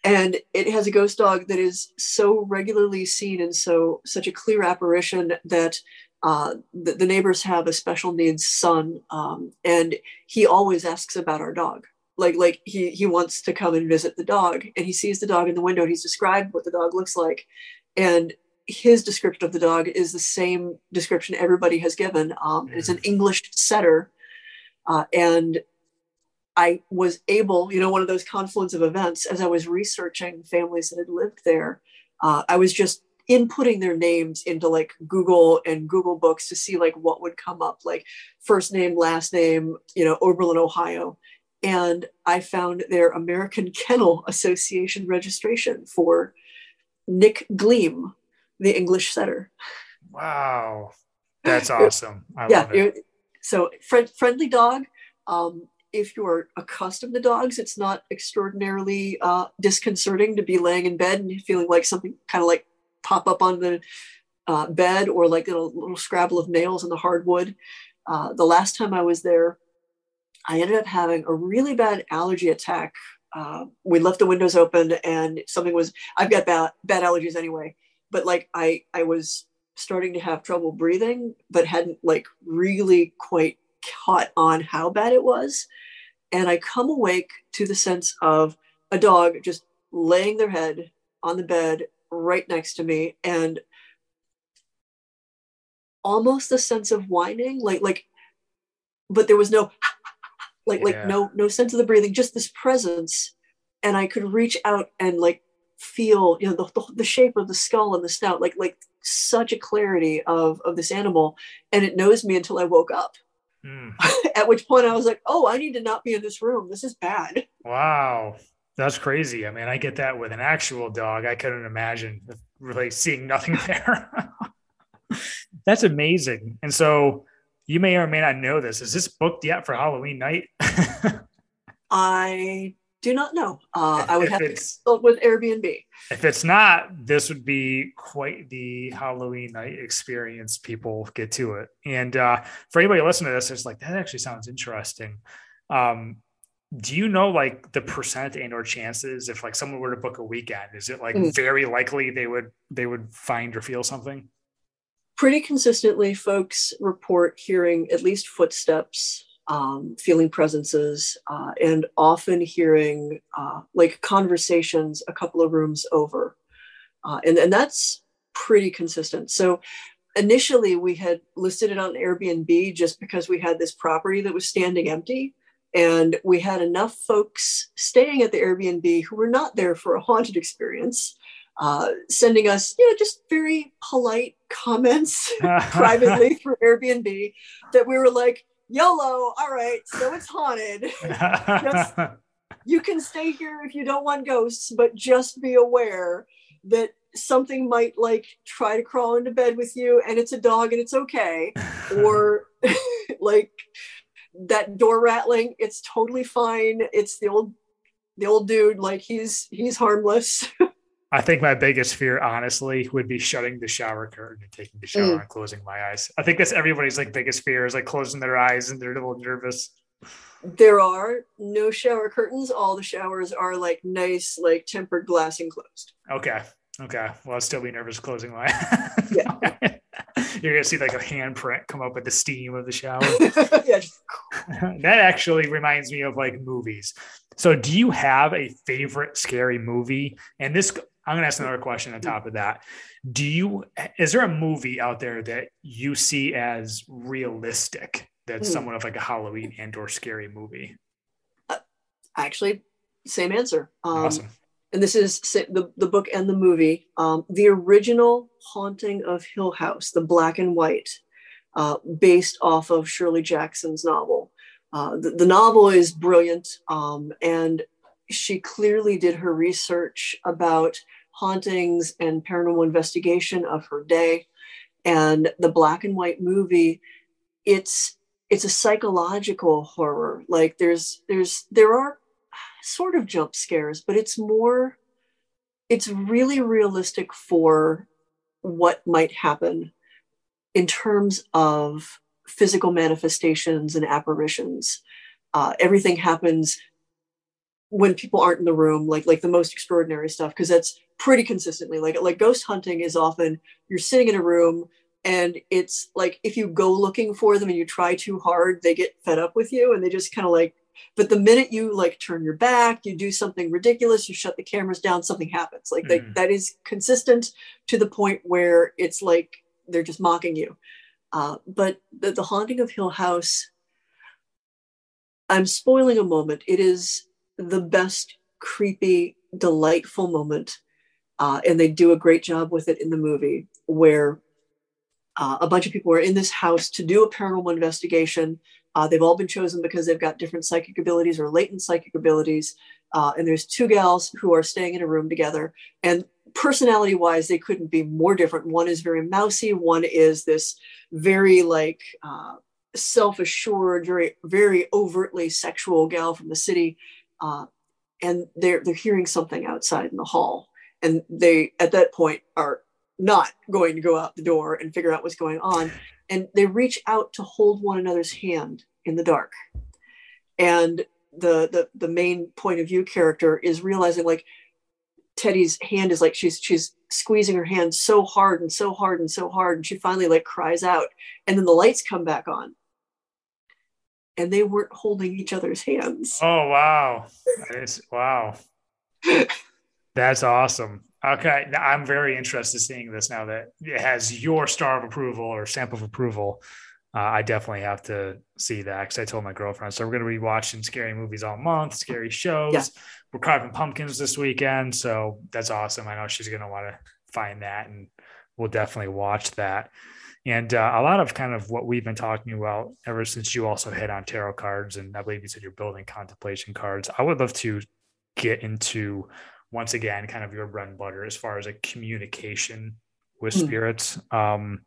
and it has a ghost dog that is so regularly seen and so such a clear apparition that uh, the, the, neighbors have a special needs son, um, and he always asks about our dog. Like, like he he wants to come and visit the dog, and he sees the dog in the window. And he's described what the dog looks like, and his description of the dog is the same description everybody has given. Um, it's an English setter, uh, and I was able, you know, one of those confluence of events as I was researching families that had lived there. Uh, I was just inputting their names into like Google and Google Books to see like what would come up, like first name, last name, you know, Oberlin, Ohio. And I found their American Kennel Association registration for Nick Gleam, the English setter. Wow. That's awesome. I yeah. It. So friend, friendly dog. Um, if you're accustomed to dogs, it's not extraordinarily uh, disconcerting to be laying in bed and feeling like something kind of like pop up on the uh, bed or like a little scrabble of nails in the hardwood. Uh, the last time I was there, I ended up having a really bad allergy attack. Uh, we left the windows open and something was, I've got bad, bad allergies anyway, but like I, I was starting to have trouble breathing, but hadn't like really quite caught on how bad it was. And I come awake to the sense of a dog just laying their head on the bed right next to me and almost a sense of whining like like but there was no like yeah. like no no sense of the breathing just this presence and i could reach out and like feel you know the, the, the shape of the skull and the snout like like such a clarity of of this animal and it knows me until i woke up. Mm. at which point i was like oh i need to not be in this room. This is bad. Wow. That's crazy. I mean i get that with an actual dog. I couldn't imagine really seeing nothing there. That's amazing. And so you may or may not know this. Is this booked yet for Halloween night? I do not know. Uh, I would if have to consult with Airbnb. If it's not, this would be quite the Halloween night experience. People get to it, and uh, for anybody listening to this, it's like that actually sounds interesting. Um, do you know like the percent and or chances if like someone were to book a weekend? Is it like mm. very likely they would they would find or feel something? pretty consistently, folks report hearing at least footsteps, um, feeling presences, uh, and often hearing uh, like conversations a couple of rooms over. Uh, and, and that's pretty consistent. So initially, we had listed it on Airbnb just because we had this property that was standing empty. And we had enough folks staying at the Airbnb who were not there for a haunted experience uh, sending us, you know, just very polite comments privately through Airbnb that we were like, YOLO, all right, so it's haunted. just, you can stay here if you don't want ghosts, but just be aware that something might like try to crawl into bed with you and it's a dog and it's okay. or like that door rattling, it's totally fine. It's the old the old dude, like he's he's harmless. I think my biggest fear, honestly, would be shutting the shower curtain and taking the shower mm. and closing my eyes. I think that's everybody's like biggest fear is like closing their eyes and they're a little nervous. There are no shower curtains. All the showers are like nice, like tempered glass enclosed. Okay. Okay. Well, I'll still be nervous closing my eyes. Yeah. You're gonna see like a handprint come up with the steam of the shower. yeah. that actually reminds me of like movies. So, do you have a favorite scary movie? And this I'm gonna ask another question on top of that. Do you is there a movie out there that you see as realistic that's mm. somewhat of like a Halloween and or scary movie? Uh, actually, same answer. Um, awesome. And this is the, the book and the movie. Um, the original Haunting of Hill House, the black and white, uh, based off of Shirley Jackson's novel. Uh, the, the, novel is brilliant, um, and she clearly did her research about hauntings and paranormal investigation of her day. And the black and white movie it's it's a psychological horror. Like there's there's there are sort of jump scares but it's more it's really realistic for what might happen in terms of physical manifestations and apparitions. Uh, everything happens when people aren't in the room like like the most extraordinary stuff because that's pretty consistently. Like like ghost hunting is often you're sitting in a room and it's like if you go looking for them and you try too hard they get fed up with you and they just kind of like but the minute you like turn your back you do something ridiculous you shut the cameras down something happens. Like that, that is consistent to the point where it's like they're just mocking you. Uh, but the, the haunting of hill house i'm spoiling a moment. It is the best creepy delightful moment uh, and they do a great job with it in the movie where uh, a bunch of people are in this house to do a paranormal investigation. Uh, they've all been chosen because they've got different psychic abilities or latent psychic abilities. Uh, and there's two gals who are staying in a room together. And personality wise, they couldn't be more different. One is very mousy, one is this very like uh, self assured, very, very overtly sexual gal from the city. Uh, and they're, they're hearing something outside in the hall. And they, at that point, are not going to go out the door and figure out what's going on. And they reach out to hold one another's hand in the dark. And the, the, the main point of view character is realizing like Teddy's hand is like she's she's squeezing her hand so hard and so hard and so hard and she finally like cries out and then the lights come back on and they weren't holding each other's hands oh wow that is wow that's awesome okay i'm very interested seeing this now that it has your star of approval or stamp of approval uh, I definitely have to see that because I told my girlfriend. So we're going to be watching scary movies all month, scary shows. Yeah. We're carving pumpkins this weekend, so that's awesome. I know she's going to want to find that, and we'll definitely watch that. And uh, a lot of kind of what we've been talking about ever since you also hit on tarot cards, and I believe you said you're building contemplation cards. I would love to get into once again kind of your bread and butter as far as a communication with mm. spirits. Um,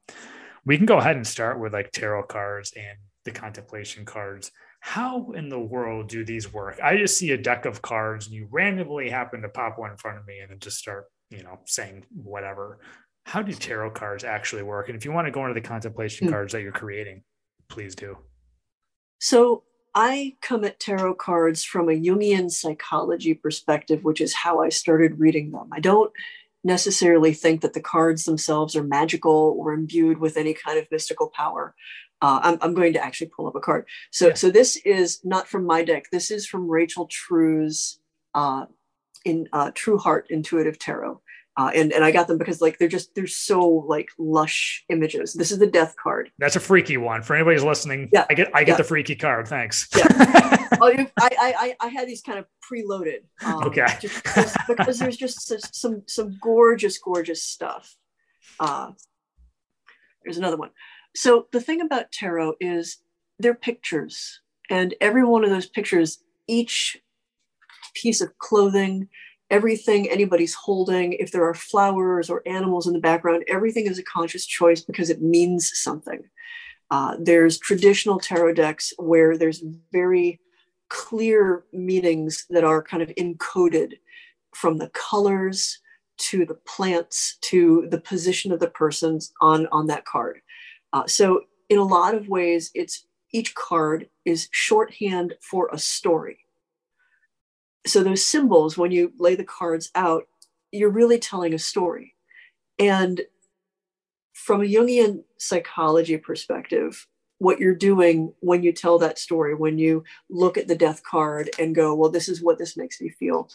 we can go ahead and start with like tarot cards and the contemplation cards. How in the world do these work? I just see a deck of cards and you randomly happen to pop one in front of me and then just start, you know, saying whatever. How do tarot cards actually work? And if you want to go into the contemplation mm. cards that you're creating, please do. So I come at tarot cards from a Jungian psychology perspective, which is how I started reading them. I don't necessarily think that the cards themselves are magical or imbued with any kind of mystical power. Uh, I'm, I'm, going to actually pull up a card. So, yeah. so this is not from my deck. This is from Rachel True's uh, in uh, True Heart Intuitive Tarot. Uh, and and I got them because like they're just they're so like lush images. This is the death card. That's a freaky one for anybody who's listening. Yeah, I get I get yeah. the freaky card. Thanks. Yeah, oh, I, I I had these kind of preloaded. Um, okay. because, because, there's just some some gorgeous gorgeous stuff. Uh, there's another one. So the thing about tarot is they're pictures, and every one of those pictures, each piece of clothing, everything anybody's holding, if there are flowers or animals in the background, everything is a conscious choice because it means something. Uh, there's traditional tarot decks where there's very clear meanings that are kind of encoded from the colors to the plants to the position of the persons on, on that card. Uh, so, in a lot of ways, it's each card is shorthand for a story so those symbols when you lay the cards out you're really telling a story. And from a jungian psychology perspective what you're doing when you tell that story when you look at the death card and go well this is what this makes me feel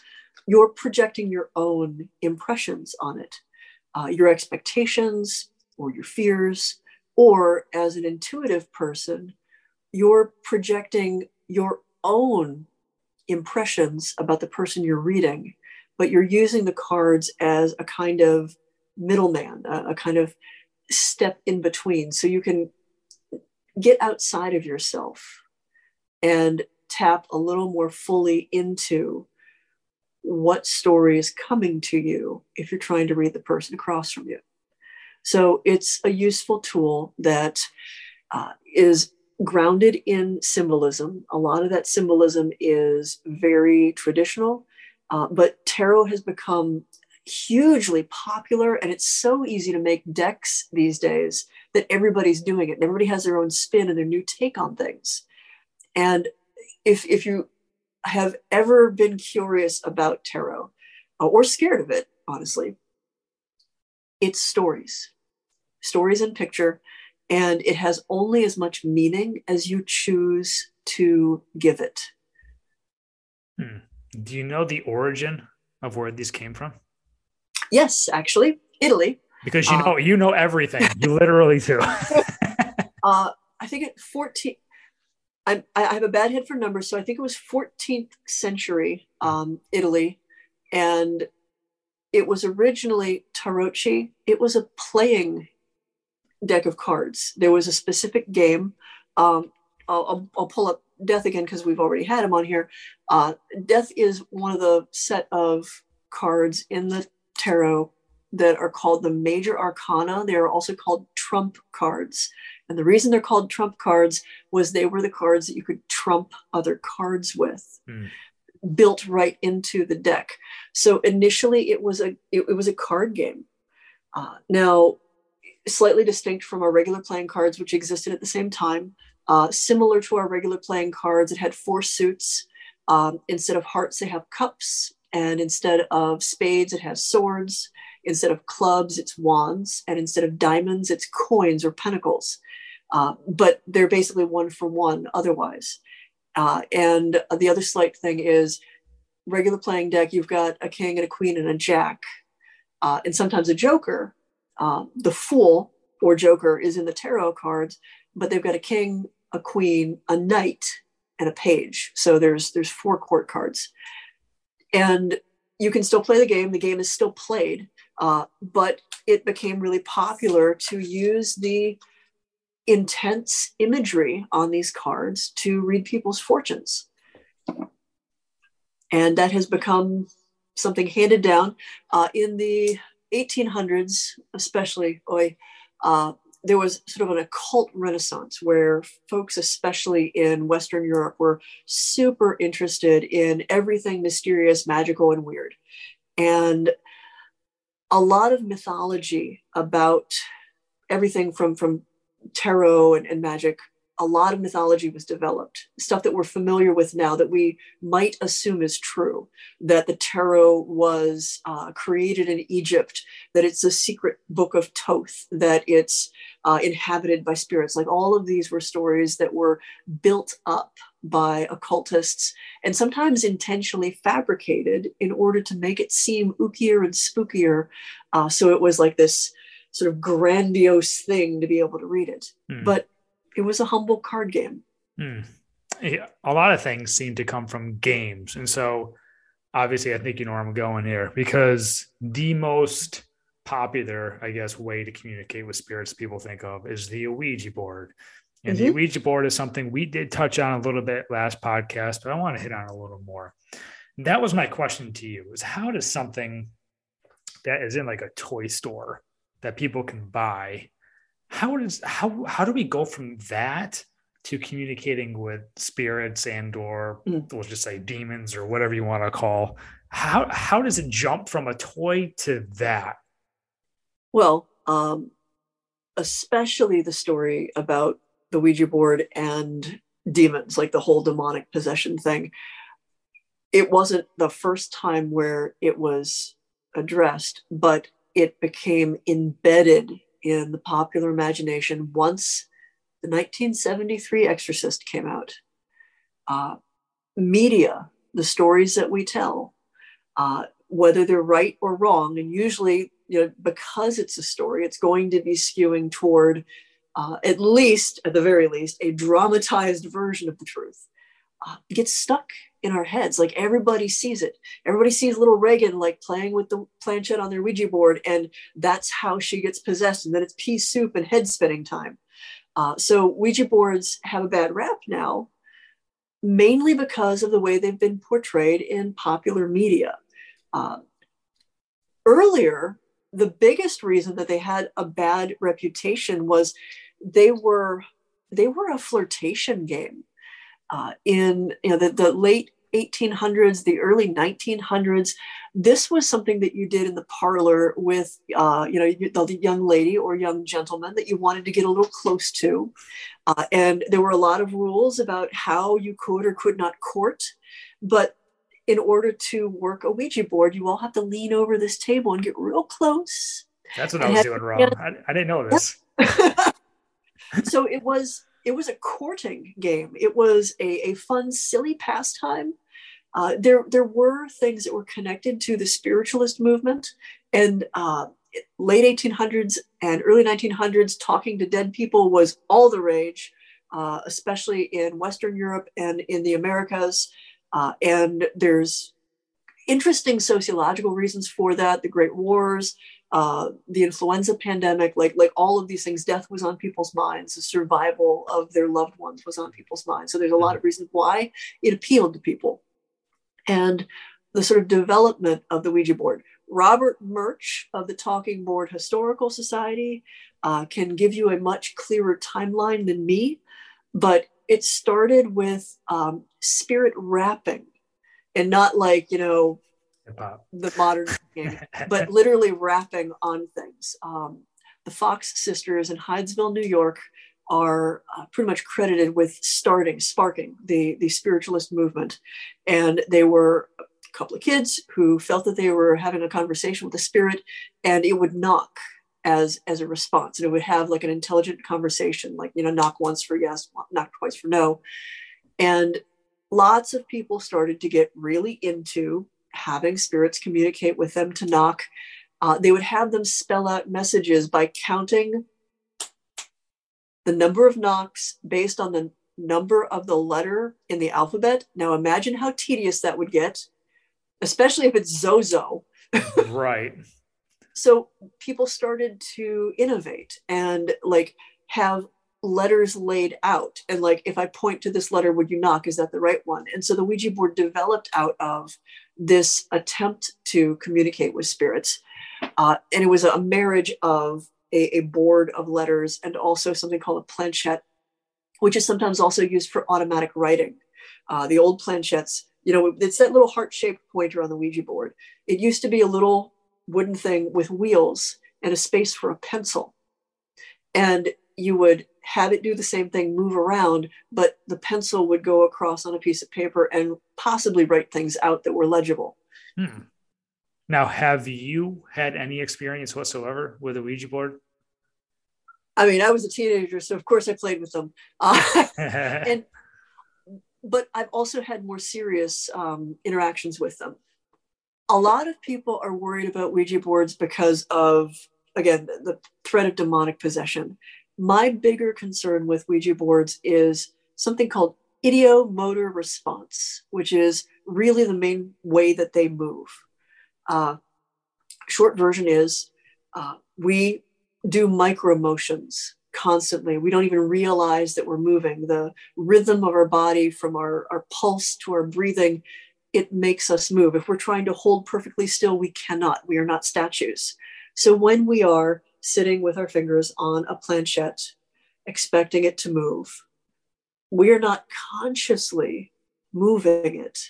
you're projecting your own impressions on it uh, your expectations or your fears or as an intuitive person you're projecting your own impressions about the person you're reading, but you're using the cards as a kind of middleman, a, a kind of step in between. So you can get outside of yourself and tap a little more fully into what story is coming to you if you're trying to read the person across from you. So it's a useful tool that uh, is grounded in symbolism. A lot of that symbolism is very traditional, uh, but tarot has become hugely popular and it's so easy to make decks these days that everybody's doing it everybody has their own spin and their new take on things. And if, if you have ever been curious about tarot uh, or scared of it, honestly, it's stories, stories in picture and it has only as much meaning as you choose to give it. Hmm. Do you know the origin of where these came from? Yes, actually, Italy. Because you know, uh, you know everything. You literally do. uh, I think at 14, I, I have a bad head for numbers, so I think it was 14th century um, Italy, and it was originally tarocchi. It was a playing deck of cards. There was a specific game. Um, I'll, I'll, pull up Death again because we've already had him on here. Uh, Death is one of the set of cards in the tarot that are called the major arcana. They are also called trump cards. And the reason they're called trump cards was they were the cards that you could trump other cards with. Mm. built right into the deck so initially it was a it, it was a card game uh, now slightly distinct from our regular playing cards which existed at the same time uh, similar to our regular playing cards it had four suits um, instead of hearts they have cups and instead of spades, it has swords. Instead of clubs, it's wands. And instead of diamonds, it's coins or pentacles. Uh, but they're basically one for one otherwise. Uh, and the other slight thing is regular playing deck, you've got a king and a queen and a jack. Uh, and sometimes a joker. Uh, the fool or joker is in the tarot cards, but they've got a king, a queen, a knight, and a page. So there's there's four court cards and you can still play the game. The game is still played, uh, but it became really popular to use the intense imagery on these cards to read people's fortunes. And that has become something handed down uh, in the 1800s, especially. Oy, uh, there was sort of an occult renaissance where folks, especially in Western Europe, were super interested in everything mysterious, magical, and weird. And a lot of mythology about everything from, from tarot and, and magic a lot of mythology was developed, stuff that we're familiar with now that we might assume is true. That the tarot was uh, created in Egypt, that it's a secret book of Thoth, that it's uh, inhabited by spirits. Like all of these were stories that were built up by occultists and sometimes intentionally fabricated in order to make it seem ookier and spookier. Uh, so it was like this sort of grandiose thing to be able to read it. Mm. But it was a humble card game. Mm. Yeah, a lot of things seem to come from games. And so obviously I think you know where I'm going here because the most popular, I guess, way to communicate with spirits people think of is the Ouija board. And mm-hmm. the Ouija board is something we did touch on a little bit last podcast, but I want to hit on a little more. That was my question to you is how does something that is in like a toy store that people can buy, how does how how do we go from that to communicating with spirits and or mm. we'll just say demons or whatever you want to call how how does it jump from a toy to that well, um, especially the story about the Ouija board and demons, like the whole demonic possession thing. It wasn't the first time where it was addressed, but it became embedded in the popular imagination once the 1973 Exorcist came out. Uh, media, the stories that we tell, uh, whether they're right or wrong, and usually you know, because it's a story, it's going to be skewing toward, uh, at least, at the very least, a dramatized version of the truth. Uh, gets stuck in our heads. Like everybody sees it. Everybody sees little Regan like playing with the planchette on their Ouija board, and that's how she gets possessed. And then it's pea soup and head spinning time. Uh, so Ouija boards have a bad rap now, mainly because of the way they've been portrayed in popular media. Uh, earlier, the biggest reason that they had a bad reputation was they were they were a flirtation game uh, in you know the, the late 1800s the early 1900s this was something that you did in the parlor with uh, you know the young lady or young gentleman that you wanted to get a little close to uh, and there were a lot of rules about how you could or could not court but in order to work a Ouija board, you all have to lean over this table and get real close. That's what I was doing wrong. I, I, didn't know this. so it was it was a courting game. It was a, a fun, silly pastime. Uh, there there were things that were connected to the spiritualist movement and uh, late 1800s and early 1900s. Talking to dead people was all the rage, uh, especially in Western Europe and in the Americas. Uh, and there's interesting sociological reasons for that the Great Wars, uh, the influenza pandemic, like, like all of these things, death was on people's minds, the survival of their loved ones was on people's minds. So there's a lot of reasons why it appealed to people. And the sort of development of the Ouija board, Robert Murch of the Talking Board Historical Society uh, can give you a much clearer timeline than me, but it started with um, spirit rapping and not like, you know, the modern thing, but literally rapping on things. Um, the Fox sisters in Hydesville, New York, are uh, pretty much credited with starting, sparking the, the spiritualist movement. And they were a couple of kids who felt that they were having a conversation with the spirit and it would knock as as a response. And it would have like an intelligent conversation like you know knock once for yes knock twice for no. And lots of people started to get really into having spirits communicate with them to knock. Uh, they would have them spell out messages by counting the number of knocks based on the number of the letter in the alphabet. Now imagine how tedious that would get, especially if it's Zozo. right. So people started to innovate and like have letters laid out. And like, if I point to this letter, would you knock? Is that the right one? And so the Ouija board developed out of this attempt to communicate with spirits. Uh, and it was a marriage of a, a board of letters and also something called a planchette, which is sometimes also used for automatic writing. Uh, the old planchettes, you know, it's that little heart shaped pointer on the Ouija board. It used to be a little wooden thing with wheels and a space for a pencil. And you would have it do the same thing, move around, but the pencil would go across on a piece of paper and possibly write things out that were legible. Hmm. Now, have you had any experience whatsoever with a Ouija board? I mean, I was a teenager, so of course I played with them. Uh, and but I've also had more serious um, interactions with them. A lot of people are worried about Ouija boards because of again the threat of demonic possession. My bigger concern with Ouija boards is something called ideomotor response, which is really the main way that they move. Uh, short version is uh, we do micro motions constantly. We don't even realize that we're moving. The rhythm of our body, from our, our pulse to our breathing, it makes us move. If we're trying to hold perfectly still, we cannot. We are not statues. So when we are sitting with our fingers on a planchette, expecting it to move, we are not consciously moving it,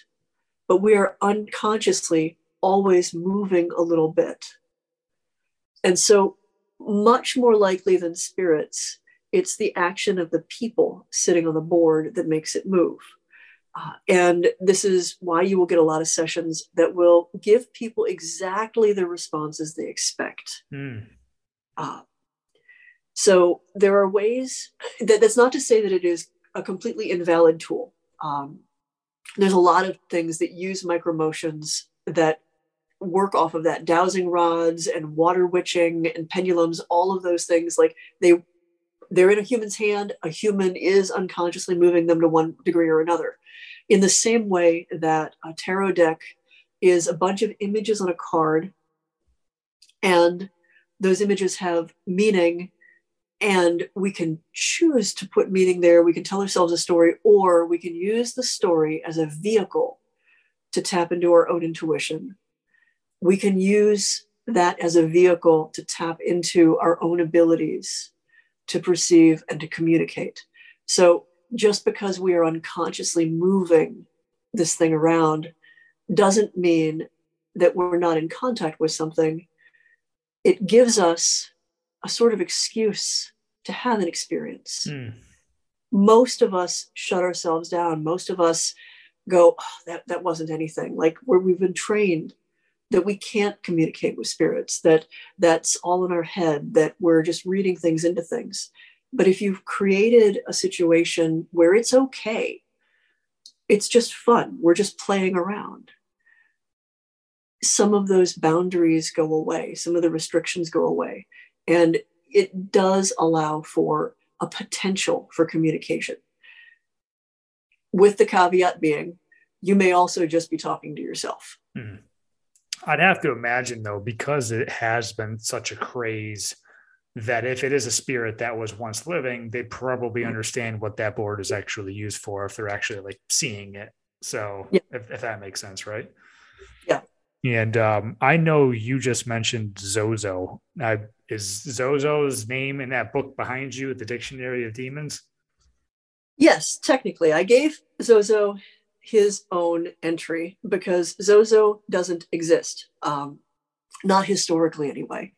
but we are unconsciously always moving a little bit. And so much more likely than spirits, it's the action of the people sitting on the board that makes it move. Uh, and this is why you will get a lot of sessions that will give people exactly the responses they expect. Mm. Uh, so there are ways that that's not to say that it is a completely invalid tool. Um, there's a lot of things that use micromotions that work off of that dowsing rods and water witching and pendulums all of those things like they they're in a human's hand. A human is unconsciously moving them to one degree or another. In the same way that a tarot deck is a bunch of images on a card and those images have meaning and we can choose to put meaning there. We can tell ourselves a story or we can use the story as a vehicle to tap into our own intuition we can use that as a vehicle to tap into our own abilities to perceive and to communicate. So just because we are unconsciously moving this thing around doesn't mean that we're not in contact with something. It gives us a sort of excuse to have an experience. Mm. Most of us shut ourselves down. Most of us go, oh, that, that wasn't anything. Like where we've been trained that we can't communicate with spirits that that's all in our head that we're just reading things into things. But if you've created a situation where it's okay it's just fun. We're just playing around. Some of those boundaries go away. Some of the restrictions go away. And it does allow for a potential for communication. With the caveat being you may also just be talking to yourself. Mm-hmm. I'd have to imagine though, because it has been such a craze that if it is a spirit that was once living, they probably mm-hmm. understand what that board is actually used for if they're actually like seeing it. So yeah. if, if that makes sense, right? Yeah. And um, I know you just mentioned Zozo. Uh, is Zozo's name in that book behind you, the Dictionary of Demons? Yes, technically. I gave Zozo his own entry because Zozo doesn't exist, um, not historically anyway.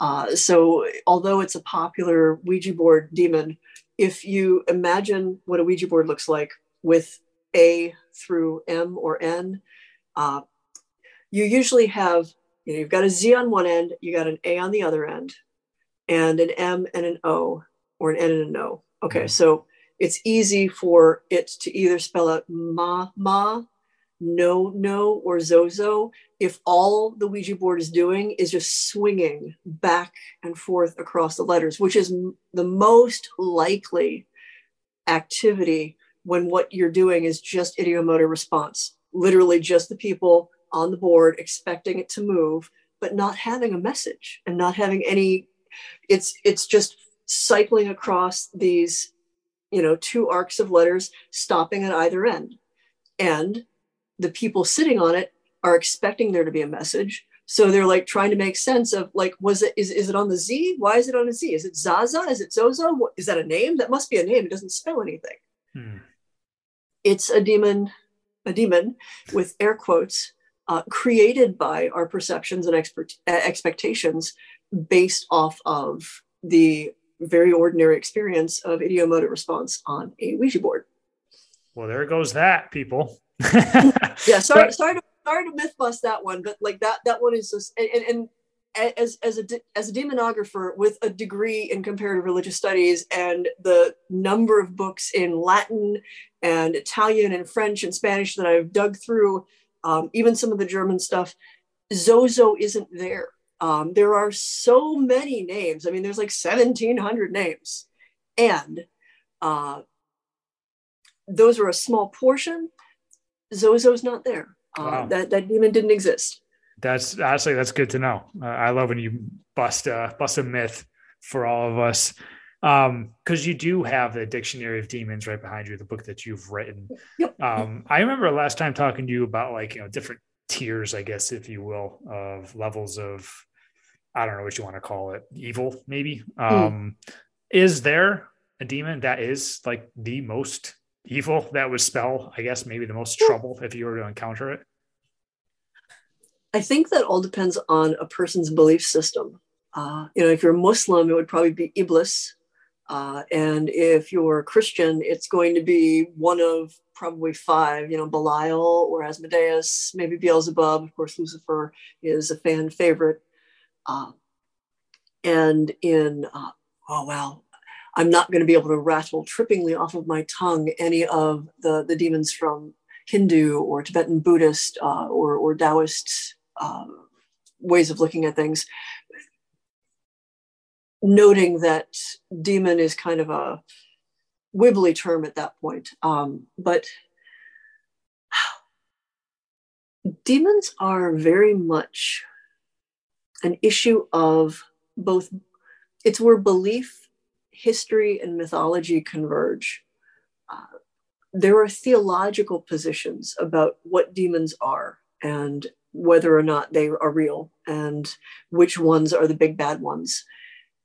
Uh, so, although it's a popular Ouija board demon, if you imagine what a Ouija board looks like with A through M or N, uh, you usually have, you know, you've got a Z on one end, you got an A on the other end, and an M and an O, or an N and an O. Okay, mm-hmm. so it's easy for it to either spell out ma, ma, no, no, or zozo if all the Ouija board is doing is just swinging back and forth across the letters, which is the most likely activity when what you're doing is just ideomotor response, literally just the people on the board expecting it to move, but not having a message and not having any. It's it's just cycling across these, you know, two arcs of letters, stopping at either end, and the people sitting on it are expecting there to be a message. So they're like trying to make sense of like, was it is, is it on the Z? Why is it on a Z? Is it Zaza? Is it Zozo? What, is that a name? That must be a name. It doesn't spell anything. Hmm. It's a demon, a demon with air quotes, uh, created by our perceptions and expert, uh, expectations based off of the very ordinary experience of ideomotor response on a Ouija board. Well, there goes that, people. yeah, sorry, sorry to sorry to myth bust that one, but like that that one is just and, and, as as a as a demonographer with a degree in comparative religious studies and the number of books in Latin and Italian and French and Spanish that I've dug through, um, even some of the German stuff, Zozo isn't there. Um, there are so many names. I mean, there's like 1,700 names, and uh, those are a small portion. Zozo's not there. Uh, wow. that that demon didn't exist. That's honestly that's good to know. Uh, I love when you bust a bust a myth for all of us because um, you do have the dictionary of demons right behind you, the book that you've written. Yep. Um, I remember last time talking to you about like you know different tiers, I guess, if you will, of levels of I don't know what you want to call it, evil maybe. Hmm. Um, mm. Is there a demon that is like the most evil that would spell, I guess, maybe the most trouble if you were to encounter it? I think that all depends on a person's belief system. Uh, you know, if you're Muslim, it would probably be Iblis. Uh, and if you're Christian, it's going to be one of probably five, you know, Belial or Asmodeus, maybe Beelzebub. Of course, Lucifer is a fan favorite. Uh, and in, uh, oh, well, I'm not going to be able to rattle trippingly off of my tongue any of the, the demons from Hindu or Tibetan Buddhist uh, or, or Taoist uh, ways of looking at things. Noting that demon is kind of a wibbly term at that point. Um, but demons are very much an issue of both, it's where belief history and mythology converge. Uh, there are theological positions about what demons are and whether or not they are real and which ones are the big bad ones.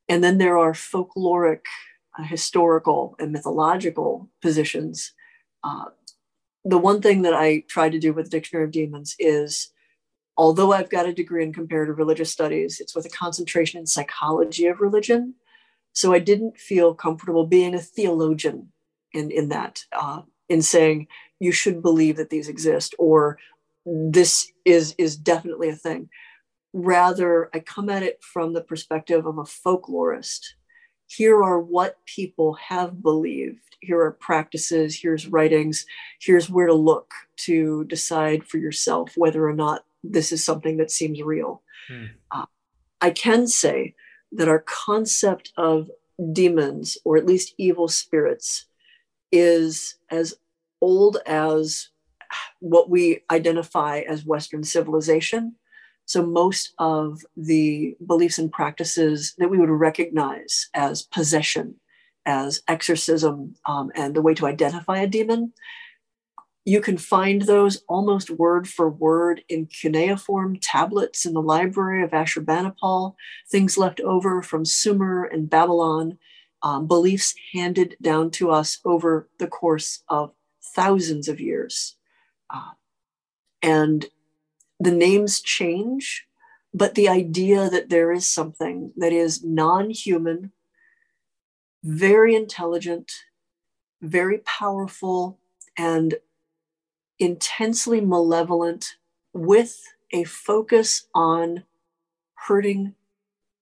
And then there are folkloric, uh, historical, and mythological positions. Uh, the one thing that I try to do with the Dictionary of Demons is although I've got a degree in comparative religious studies, it's with a concentration in psychology of religion. So I didn't feel comfortable being a theologian in, in that, uh, in saying you should believe that these exist or this is, is definitely a thing. Rather, I come at it from the perspective of a folklorist. Here are what people have believed. Here are practices, here's writings, here's where to look to decide for yourself whether or not this is something that seems real. Hmm. Uh, I can say that our concept of demons, or at least evil spirits, is as old as what we identify as Western civilization. So, most of the beliefs and practices that we would recognize as possession, as exorcism, um, and the way to identify a demon you can find those almost word for word in cuneiform tablets in the library of Ashurbanipal, things left over from Sumer and Babylon, um, beliefs handed down to us over the course of thousands of years. Uh, and the names change, but the idea that there is something that is non human, very intelligent, very powerful, and intensely malevolent with a focus on hurting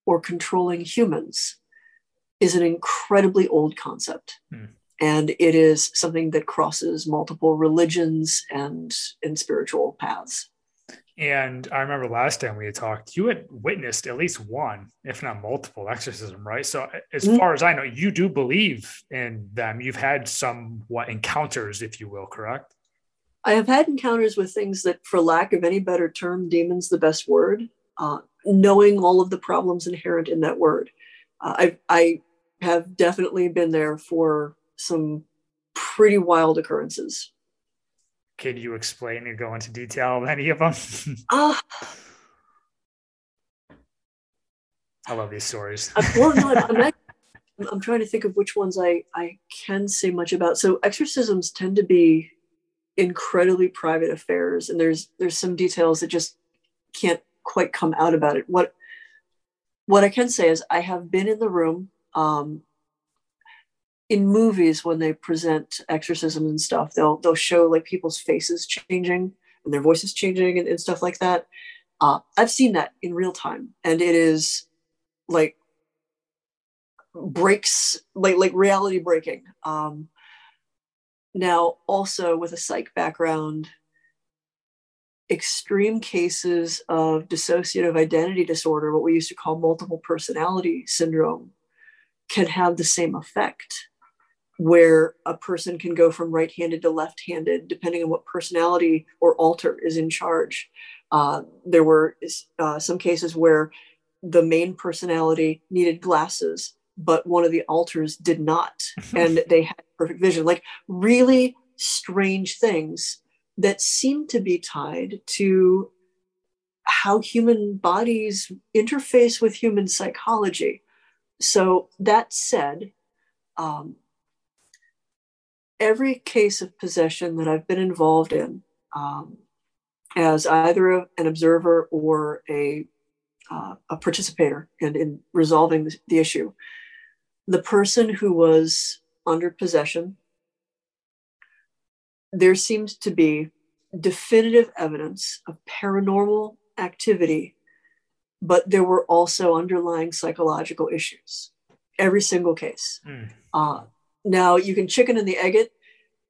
or controlling humans is an incredibly old concept. Mm. And it is something that crosses multiple religions and, and spiritual paths. And I remember last time we had talked, you had witnessed at least one, if not multiple, exorcism, right? So, as mm-hmm. far as I know, you do believe in them. You've had some what encounters, if you will, correct? I have had encounters with things that, for lack of any better term, demons the best word. Uh, knowing all of the problems inherent in that word, uh, I, I have definitely been there for some pretty wild occurrences. Can you explain and go into detail of any of them? uh, I love these stories. Uh, well, no, I'm, I'm trying to think of which ones I, I can say much about. So exorcisms tend to be incredibly private affairs, and there's there's some details that just can't quite come out about it. What what I can say is I have been in the room um, in movies when they present exorcism and stuff they'll they'll show like people's faces changing and their voices changing and, and stuff like that uh, i've seen that in real time and it is like breaks like like reality breaking um now also with a psych background extreme cases of dissociative identity disorder what we used to call multiple personality syndrome can have the same effect where a person can go from right handed to left handed, depending on what personality or alter is in charge. Uh, there were uh, some cases where the main personality needed glasses, but one of the alters did not, and they had perfect vision. Like really strange things that seem to be tied to how human bodies interface with human psychology. So, that said, um, every case of possession that I've been involved in, um, as either an observer or a uh, a participator in, in resolving the, the issue, the person who was under possession, there seems to be definitive evidence of paranormal activity, but there were also underlying psychological issues. Every single case. Mm. Uh, now you can chicken and the egg it.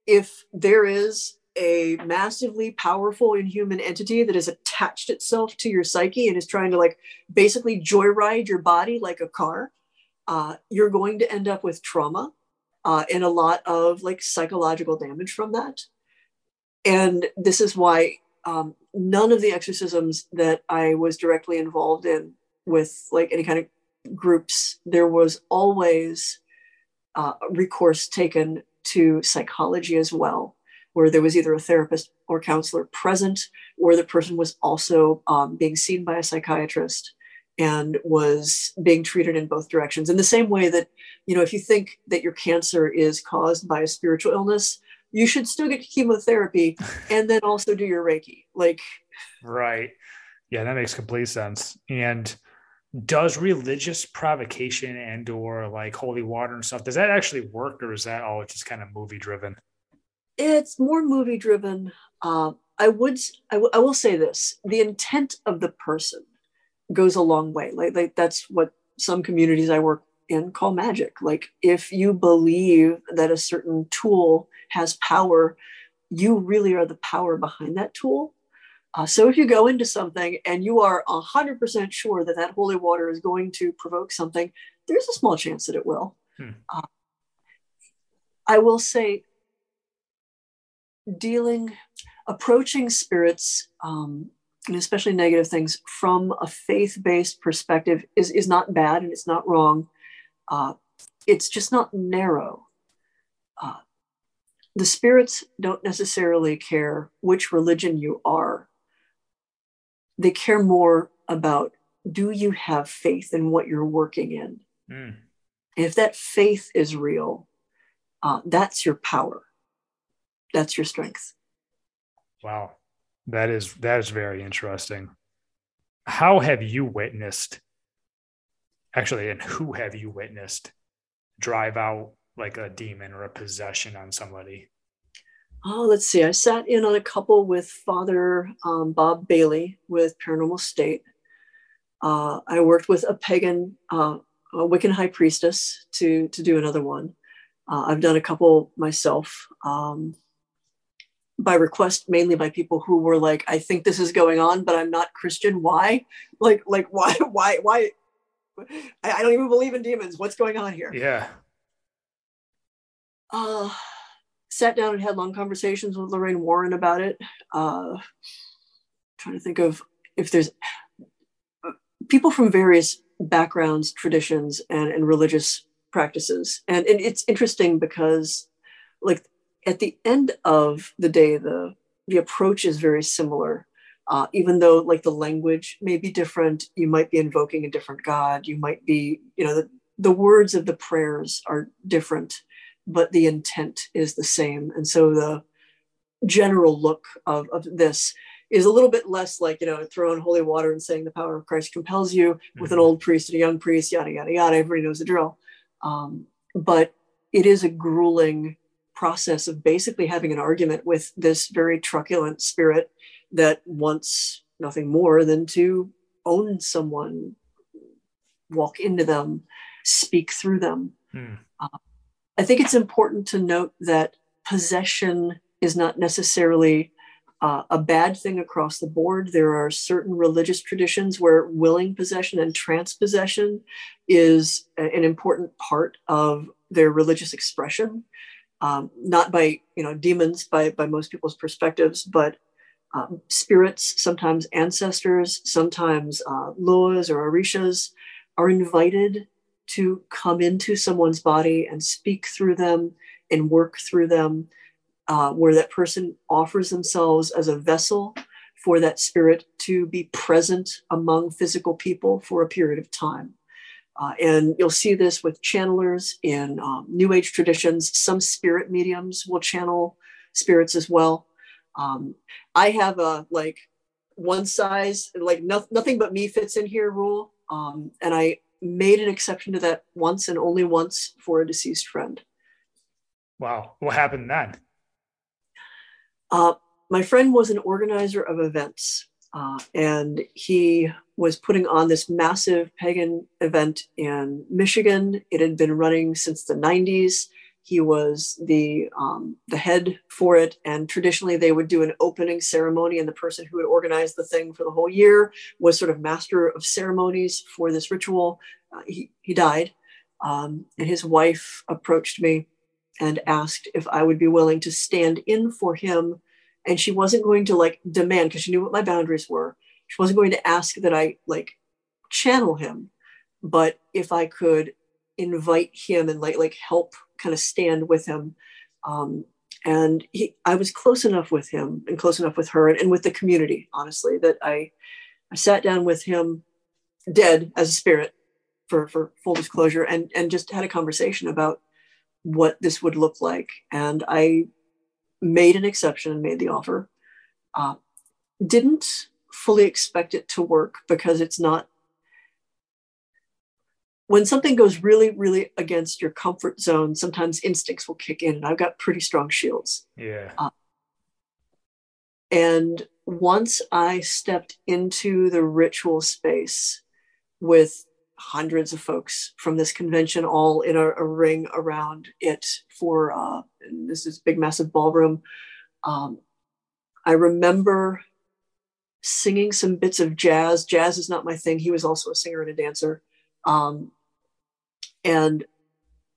If there is a massively powerful inhuman entity that has attached itself to your psyche and is trying to like basically joyride your body like a car, uh, you're going to end up with trauma uh, and a lot of like psychological damage from that. And this is why um, none of the exorcisms that I was directly involved in with like any kind of groups, there was always uh, recourse taken to psychology as well, where there was either a therapist or counselor present, or the person was also um, being seen by a psychiatrist and was being treated in both directions. In the same way that, you know, if you think that your cancer is caused by a spiritual illness, you should still get chemotherapy and then also do your Reiki. Like, right. Yeah, that makes complete sense. And does religious provocation and or like holy water and stuff does that actually work or is that all just kind of movie driven it's more movie driven uh, i would I, w- I will say this the intent of the person goes a long way like, like that's what some communities i work in call magic like if you believe that a certain tool has power you really are the power behind that tool uh, so if you go into something and you are 100% sure that that holy water is going to provoke something, there's a small chance that it will. Hmm. Uh, I will say, dealing, approaching spirits, um, and especially negative things from a faith-based perspective is, is not bad and it's not wrong. Uh, it's just not narrow. Uh, the spirits don't necessarily care which religion you are. They care more about do you have faith in what you're working in? Mm. If that faith is real, uh, that's your power. That's your strength. Wow, that is that is very interesting. How have you witnessed? Actually, and who have you witnessed drive out like a demon or a possession on somebody? Oh, let's see. I sat in on a couple with Father um, Bob Bailey with Paranormal State. Uh, I worked with a pagan, uh, a Wiccan high priestess to to do another one. Uh, I've done a couple myself um, by request, mainly by people who were like, "I think this is going on, but I'm not Christian. Why? Like, like why? Why? Why? I, I don't even believe in demons. What's going on here?" Yeah. Uh, sat down and had long conversations with Lorraine Warren about it. Uh, trying to think of if there's people from various backgrounds, traditions, and, and religious practices. And, and it's interesting because, like, at the end of the day, the the approach is very similar. Uh, even though like the language may be different, you might be invoking a different God. You might be, you know, the, the words of the prayers are different, but the intent is the same. And so the general look of, of this is a little bit less like, you know, throwing holy water and saying the power of Christ compels you mm-hmm. with an mm-hmm. old priest and a young priest, yada, yada, yada. Everybody knows the drill. Um, but it is a grueling process of basically having an argument with this very truculent spirit that wants nothing more than to own someone, walk into them, speak through them. Mm. Uh, I think it's important to note that possession is not necessarily uh, a bad thing across the board. There are certain religious traditions where willing possession and transpossession is an important part of their religious expression. Um, not by you know demons by by most people's perspectives, but um, spirits, sometimes ancestors, sometimes uh, loas or orishas, are invited to come into someone's body and speak through them and work through them, uh, where that person offers themselves as a vessel for that spirit to be present among physical people for a period of time. Uh, and you'll see this with channelers in um, New Age traditions. Some spirit mediums will channel spirits as well. Um, I have a like one size, like no, nothing but me fits in here rule. Um, and I made an exception to that once and only once for a deceased friend. Wow. What happened then? Uh, my friend was an organizer of events, and he was putting on this massive pagan event in Michigan. It had been running since the 90s. He was the um, the head for it, and traditionally they would do an opening ceremony, and the person who had organized the thing for the whole year was sort of master of ceremonies for this ritual. Uh, he he died, um, and his wife approached me and asked if I would be willing to stand in for him, and she wasn't going to like demand because she knew what my boundaries were. She wasn't going to ask that I like channel him, but if I could invite him and like like help kind of stand with him. Um, and he, I was close enough with him and close enough with her and, and with the community, honestly, that I, I sat down with him dead as a spirit for, for full disclosure and, and just had a conversation about what this would look like. And I made an exception and made the offer. Uh, didn't fully expect it to work because it's not when something goes really, really against your comfort zone, sometimes instincts will kick in. And I've got pretty strong shields. Yeah. Uh, and once I stepped into the ritual space with hundreds of folks from this convention, all in a, a ring around it for uh, this is big, massive ballroom. Um, I remember singing some bits of jazz. Jazz is not my thing. He was also a singer and a dancer. Um, and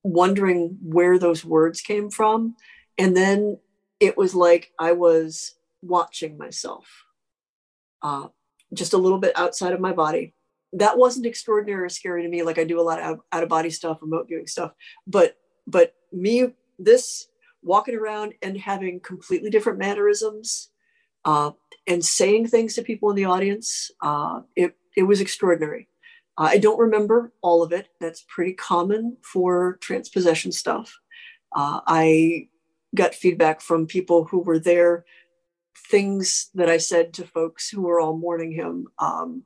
wondering where those words came from. And then it was like I was watching myself uh, just a little bit outside of my body. That wasn't extraordinary or scary to me. Like I do a lot of out of body stuff, remote viewing stuff, but but me, this walking around and having completely different mannerisms uh, and saying things to people in the audience. Uh, it, it was extraordinary. Uh, I don't remember all of it. That's pretty common for transpossession stuff. Uh, I got feedback from people who were there, things that I said to folks who were all mourning him um,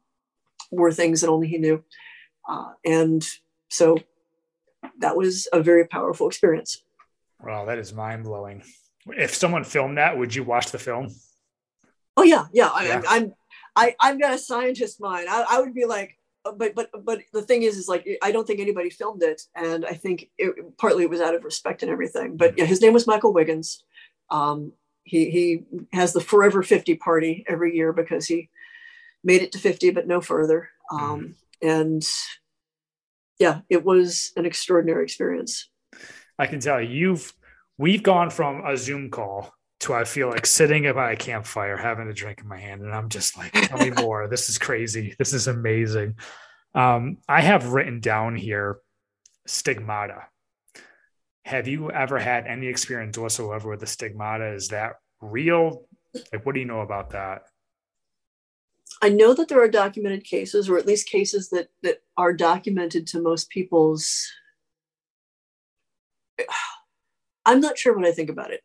were things that only he knew. Uh, and so that was a very powerful experience. Wow, that is mind blowing. If someone filmed that, would you watch the film? Oh yeah, yeah. I, yeah. I'm, I, I've got a scientist mind. I, I would be like, uh, but but but the thing is, is like I don't think anybody filmed it, and I think it, partly it was out of respect and everything. But yeah, his name was Michael Wiggins. Um, he he has the Forever Fifty party every year because he made it to fifty, but no further. Um, mm. And yeah, it was an extraordinary experience. I can tell you, you've we've gone from a Zoom call to I feel like sitting by a campfire having a drink in my hand, and I'm just like, tell me more. This is crazy. This is amazing. Um, I have written down here stigmata. Have you ever had any experience whatsoever with the stigmata? Is that real? Like, what do you know about that? I know that there are documented cases, or at least cases that that are documented to most people's. I'm not sure what I think about it.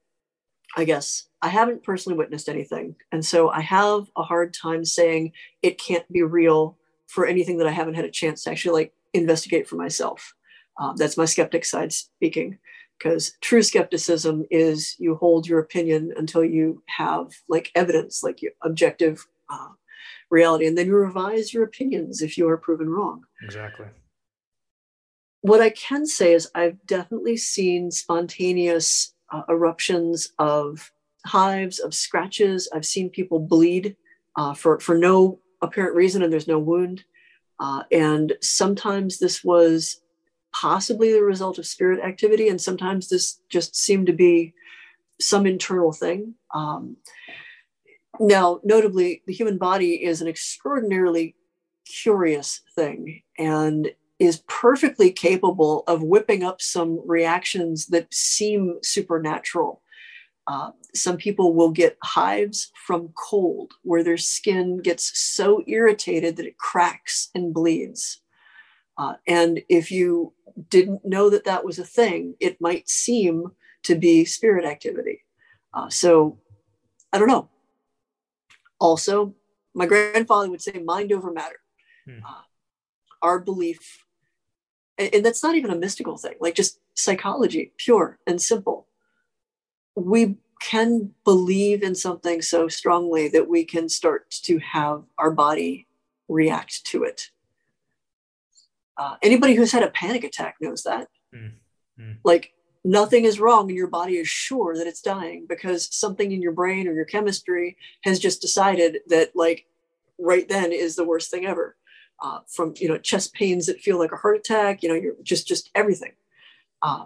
I guess I haven't personally witnessed anything, and so I have a hard time saying it can't be real for anything that I haven't had a chance to actually like investigate for myself. Um, that's my skeptic side speaking, because true skepticism is you hold your opinion until you have like evidence, like objective uh, reality. And then you revise your opinions if you are proven wrong. Exactly. What I can say is I've definitely seen spontaneous uh, eruptions of hives, of scratches. I've seen people bleed uh, for, for no apparent reason and there's no wound. Uh, and sometimes this was possibly the result of spirit activity, and sometimes this just seemed to be some internal thing. Um, now, notably, the human body is an extraordinarily curious thing and is perfectly capable of whipping up some reactions that seem supernatural. Uh, some people will get hives from cold, where their skin gets so irritated that it cracks and bleeds. Uh, and if you didn't know that that was a thing, it might seem to be spirit activity. Uh, so I don't know also my grandfather would say mind over matter hmm. uh, our belief and, that's not even a mystical thing like just psychology pure and simple we can believe in something so strongly that we can start to have our body react to it uh, anybody who's had a panic attack knows that mm. Mm. like nothing is wrong and your body is sure that it's dying because something in your brain or your chemistry has just decided that like right then is the worst thing ever uh, from you know chest pains that feel like a heart attack you know you're just just everything uh,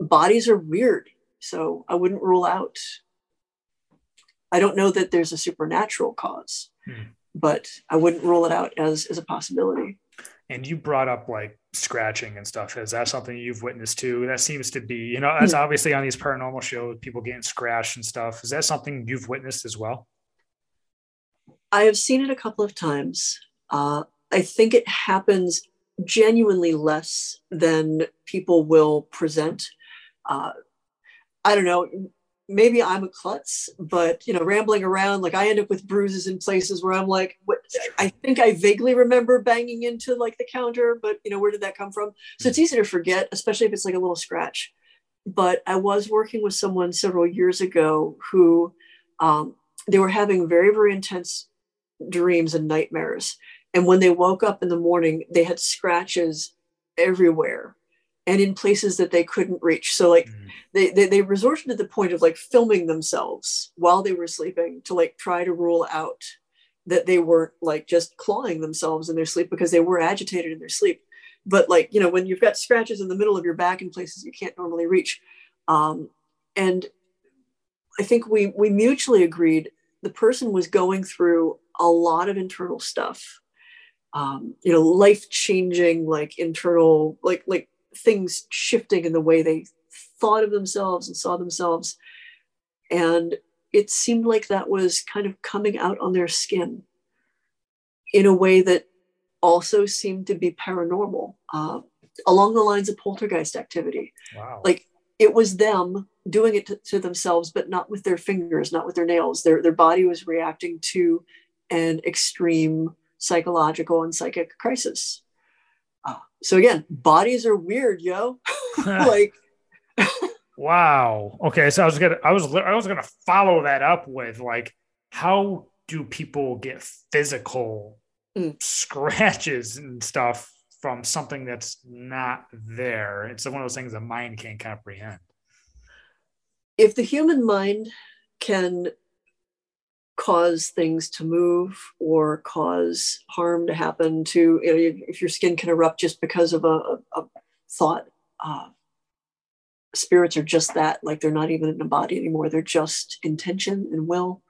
bodies are weird so i wouldn't rule out i don't know that there's a supernatural cause hmm. but i wouldn't rule it out as as a possibility and you brought up like scratching and stuff. Is that something you've witnessed too? That seems to be, you know, as hmm. obviously on these paranormal shows, people getting scratched and stuff. Is that something you've witnessed as well? I have seen it a couple of times. Uh, I think it happens genuinely less than people will present. Uh, I don't know maybe I'm a klutz, but you know, rambling around, like I end up with bruises in places where I'm like, what I think I vaguely remember banging into like the counter, but you know, where did that come from? So it's easy to forget, especially if it's like a little scratch. But I was working with someone several years ago who um, they were having very, very intense dreams and nightmares. And when they woke up in the morning, they had scratches everywhere and in places that they couldn't reach. So like mm. they, they, they resorted to the point of like filming themselves while they were sleeping to like try to rule out that they weren't like just clawing themselves in their sleep because they were agitated in their sleep. But like, you know, when you've got scratches in the middle of your back in places you can't normally reach. Um, and I think we we mutually agreed the person was going through a lot of internal stuff. Um, you know, life changing, like internal, like like things shifting in the way they thought of themselves and saw themselves. And it seemed like that was kind of coming out on their skin in a way that also seemed to be paranormal uh, along the lines of poltergeist activity. Wow. Like it was them doing it to, to, themselves, but not with their fingers, not with their nails. Their, their body was reacting to an extreme psychological and psychic crisis. Uh, so again, bodies are weird, yo. like, wow. Okay, so I was gonna, I was, I was gonna follow that up with like, how do people get physical mm. scratches and stuff from something that's not there? It's one of those things the mind can't comprehend. If the human mind can cause things to move or cause harm to happen to you know, if your skin can erupt just because of a, a, thought uh, spirits are just that like they're not even in a body anymore. They're just intention and will.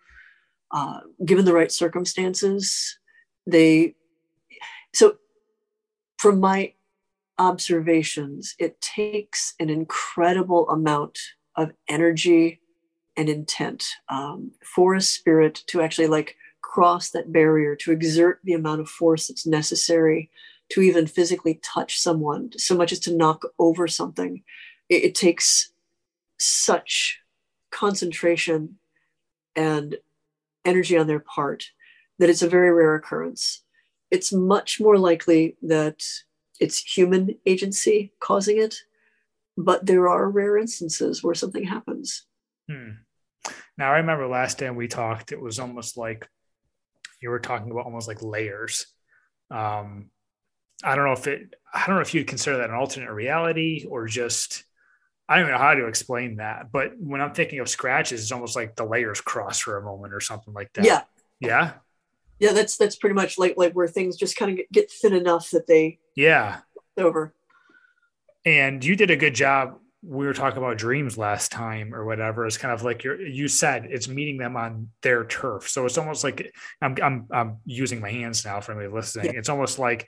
Uh, given the right circumstances they so from my observations it takes an incredible amount of energy and intent um, for a spirit to actually like cross that barrier to exert the amount of force that's necessary to even physically touch someone so much as to knock over something. It, it takes such concentration and energy on their part that it's a very rare occurrence. It's much more likely that it's human agency causing it but there are rare instances where something happens. Hmm. Now, I remember last time we talked, it was almost like you were talking about almost like layers. Um, I don't know if it, I don't know if you'd consider that an alternate reality or just, I don't even know how to explain that. But when I'm thinking of scratches, it's almost like the layers cross for a moment or something like that. Yeah. Yeah. Yeah. That's, that's pretty much like, like where things just kind of get, get thin enough that they, yeah, over. And you did a good job we were talking about dreams last time or whatever it's kind of like you you said it's meeting them on their turf. So it's almost like i'm i'm, I'm using my hands now for anybody listening. Yeah. it's almost like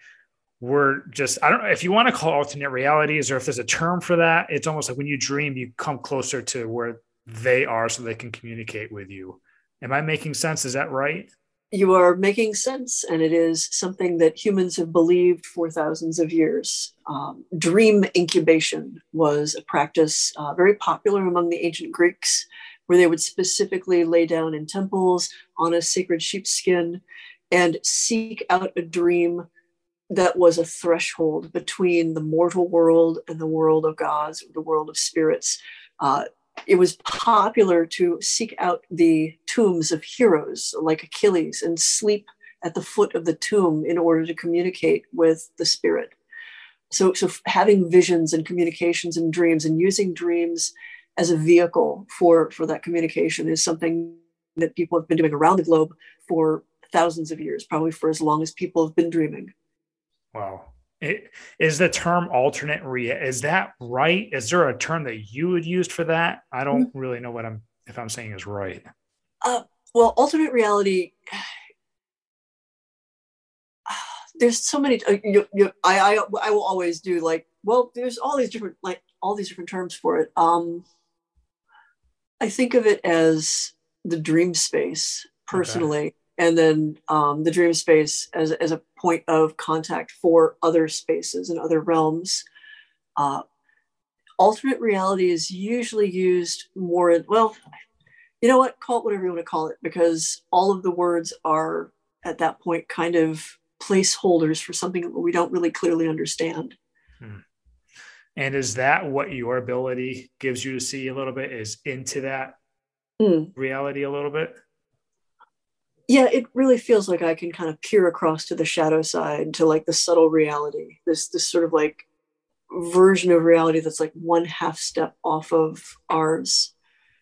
we're just i don't know if you want to call alternate realities or if there's a term for that it's almost like when you dream you come closer to where they are so they can communicate with you. Am i making sense? Is that right you are making sense, and it is something that humans have believed for thousands of years. Um, dream incubation was a practice uh, very popular among the ancient Greeks, where they would specifically lay down in temples on a sacred sheepskin and seek out a dream that was a threshold between the mortal world and the world of gods, the world of spirits. Uh, it was popular to seek out the tombs of heroes like Achilles and sleep at the foot of the tomb in order to communicate with the spirit. So, so having visions and communications and dreams and using dreams as a vehicle for, for that communication is something that people have been doing around the globe for thousands of years, probably for as long as people have been dreaming. Wow. It, is the term alternate rea is that right? Is there a term that you would use for that? I don't mm-hmm. really know what I'm if I'm saying is right. Uh, well, alternate reality. There's so many. Uh, you, you, I, I I will always do like well. There's all these different like all these different terms for it. Um, I think of it as the dream space personally. Okay and then um, the dream space as, as a point of contact for other spaces and other realms. Uh, alternate reality is usually used more in, well, you know what, call it whatever you want to call it, because all of the words are at that point kind of placeholders for something that we don't really clearly understand. Hmm. And is that what your ability gives you to see a little bit? Is into that hmm. reality a little bit? Yeah, it really feels like I can kind of peer across to the shadow side to like the subtle reality. This this sort of like version of reality that's like one half step off of ours,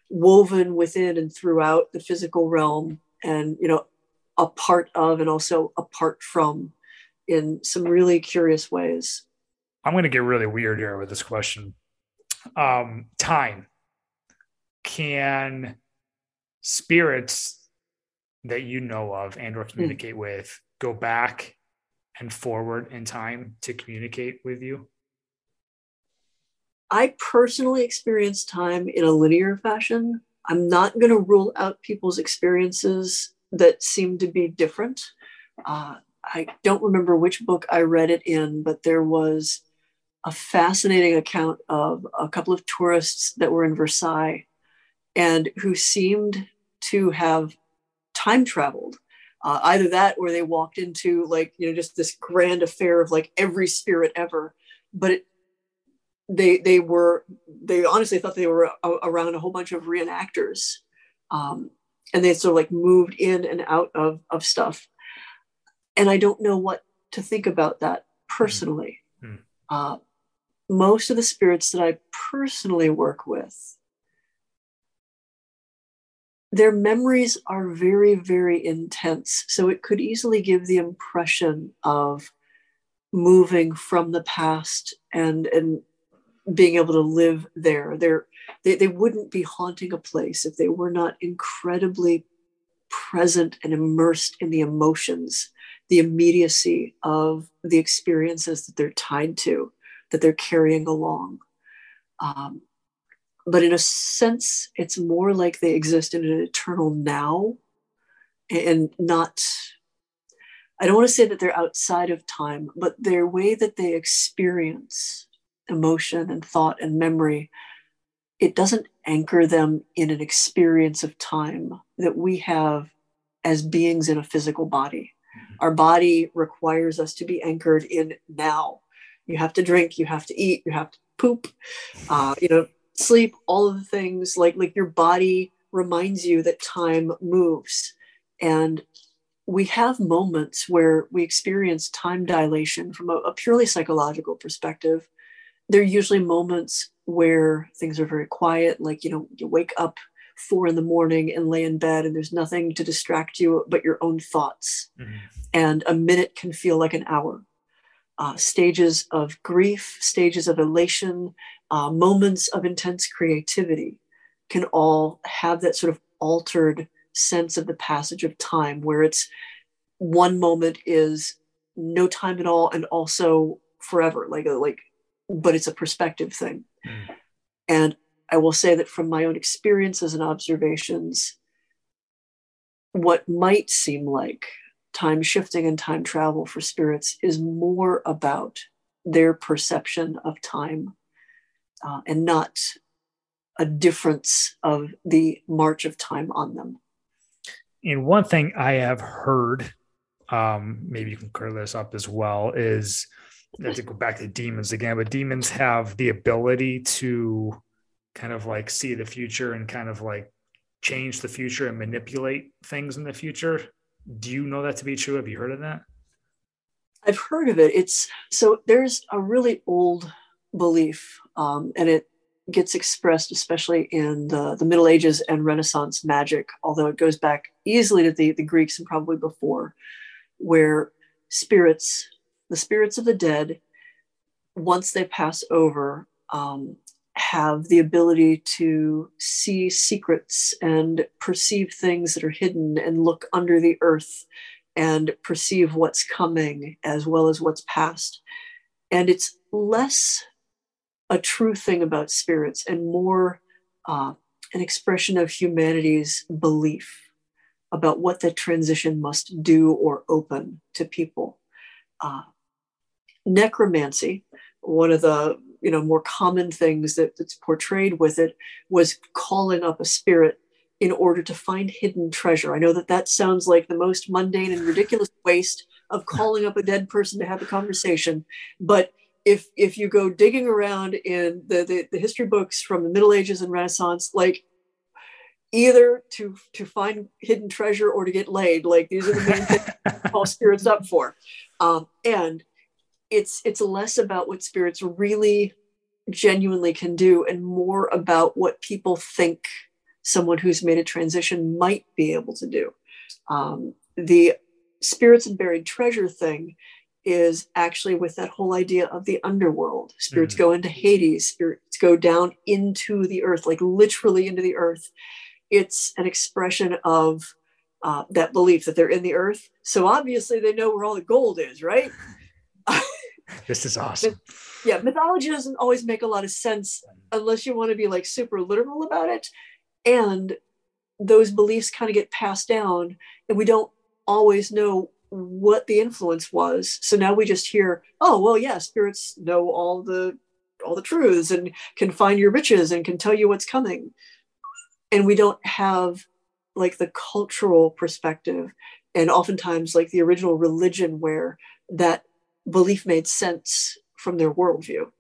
woven within and throughout the physical realm, and you know, a part of and also apart from in some really curious ways. I'm going to get really weird here with this question. Um, time. Can spirits that you know of and or hmm. communicate mm. with go back and forward in time to communicate with you I personally experience time in a linear fashion. I'm not going to rule out people's experiences that seem to be different. Uh, I don't remember which book I read it in, but there was a fascinating account of a couple of tourists that were in Versailles and who seemed to have time traveled. Uh, either that or they walked into like, you know, just this grand affair of like every spirit ever. But it, they they were they honestly thought they were a, around a whole bunch of reenactors um, and they sort of like moved in and out of of stuff and i don't know what to think about that personally mm-hmm. uh, most of the spirits that i personally work with their memories are very very intense so it could easily give the impression of moving from the past and and being able to live there. They're, they, they wouldn't be haunting a place if they were not incredibly present and immersed in the emotions, the immediacy of the experiences that they're tied to, that they're carrying along. Um, but in a sense, it's more like they exist in an eternal now and not. I don't want to say that they're outside of time, but their way that they experience emotion and thought and memory, it doesn't anchor them in an experience of time that we have as beings in a physical body. Mm-hmm. Our body requires us to be anchored in now. You have to drink, you have to eat, you have to poop, uh, you know, sleep, all of the things like like your body reminds you that time moves. And we have moments where we experience time dilation from a, a purely psychological perspective there are usually moments where things are very quiet like you know you wake up four in the morning and lay in bed and there's nothing to distract you but your own thoughts mm-hmm. and a minute can feel like an hour uh, stages of grief stages of elation uh, moments of intense creativity can all have that sort of altered sense of the passage of time where it's one moment is no time at all and also forever like a, like but it's a perspective thing. Mm. And I will say that from my own experiences and observations, what might seem like time shifting and time travel for spirits is more about their perception of time uh, and not a difference of the march of time on them. And one thing I have heard, um, maybe you can clear this up as well, is to go back to demons again, but demons have the ability to kind of like see the future and kind of like change the future and manipulate things in the future. Do you know that to be true? Have you heard of that? I've heard of it. It's so there's a really old belief, um, and it gets expressed especially in the, the Middle Ages and Renaissance magic, although it goes back easily to the, the Greeks and probably before, where spirits the spirits of the dead, once they pass over, um, have the ability to see secrets and perceive things that are hidden and look under the earth and perceive what's coming as well as what's past. And it's less a true thing about spirits and more uh, an expression of humanity's belief about what that transition must do or open to people. Uh, necromancy, one of the you know more common things that, that's portrayed with it was calling up a spirit in order to find hidden treasure. I know that that sounds like the most mundane and ridiculous waste of calling up a dead person to have a conversation, but if if you go digging around in the, the, the history books from the Middle Ages and Renaissance, like either to to find hidden treasure or to get laid, like these are the main things all spirits up for. Um, and it's it's less about what spirits really genuinely can do and more about what people think someone who's made a transition might be able to do um, the spirits and buried treasure thing is actually with that whole idea of the underworld spirits mm. go into hades spirits go down into the earth like literally into the earth it's an expression of uh, that belief that they're in the earth so obviously they know where all the gold is right this is awesome. yeah, mythology doesn't always make a lot of sense unless you want to be like super literal about it. And those beliefs kind of get passed down, and we don't always know what the influence was. So now we just hear, oh, well, yeah, spirits know all the all the truths and can find your riches and can tell you what's coming. And we don't have like the cultural perspective and oftentimes like the original religion where that belief made sense from their worldview.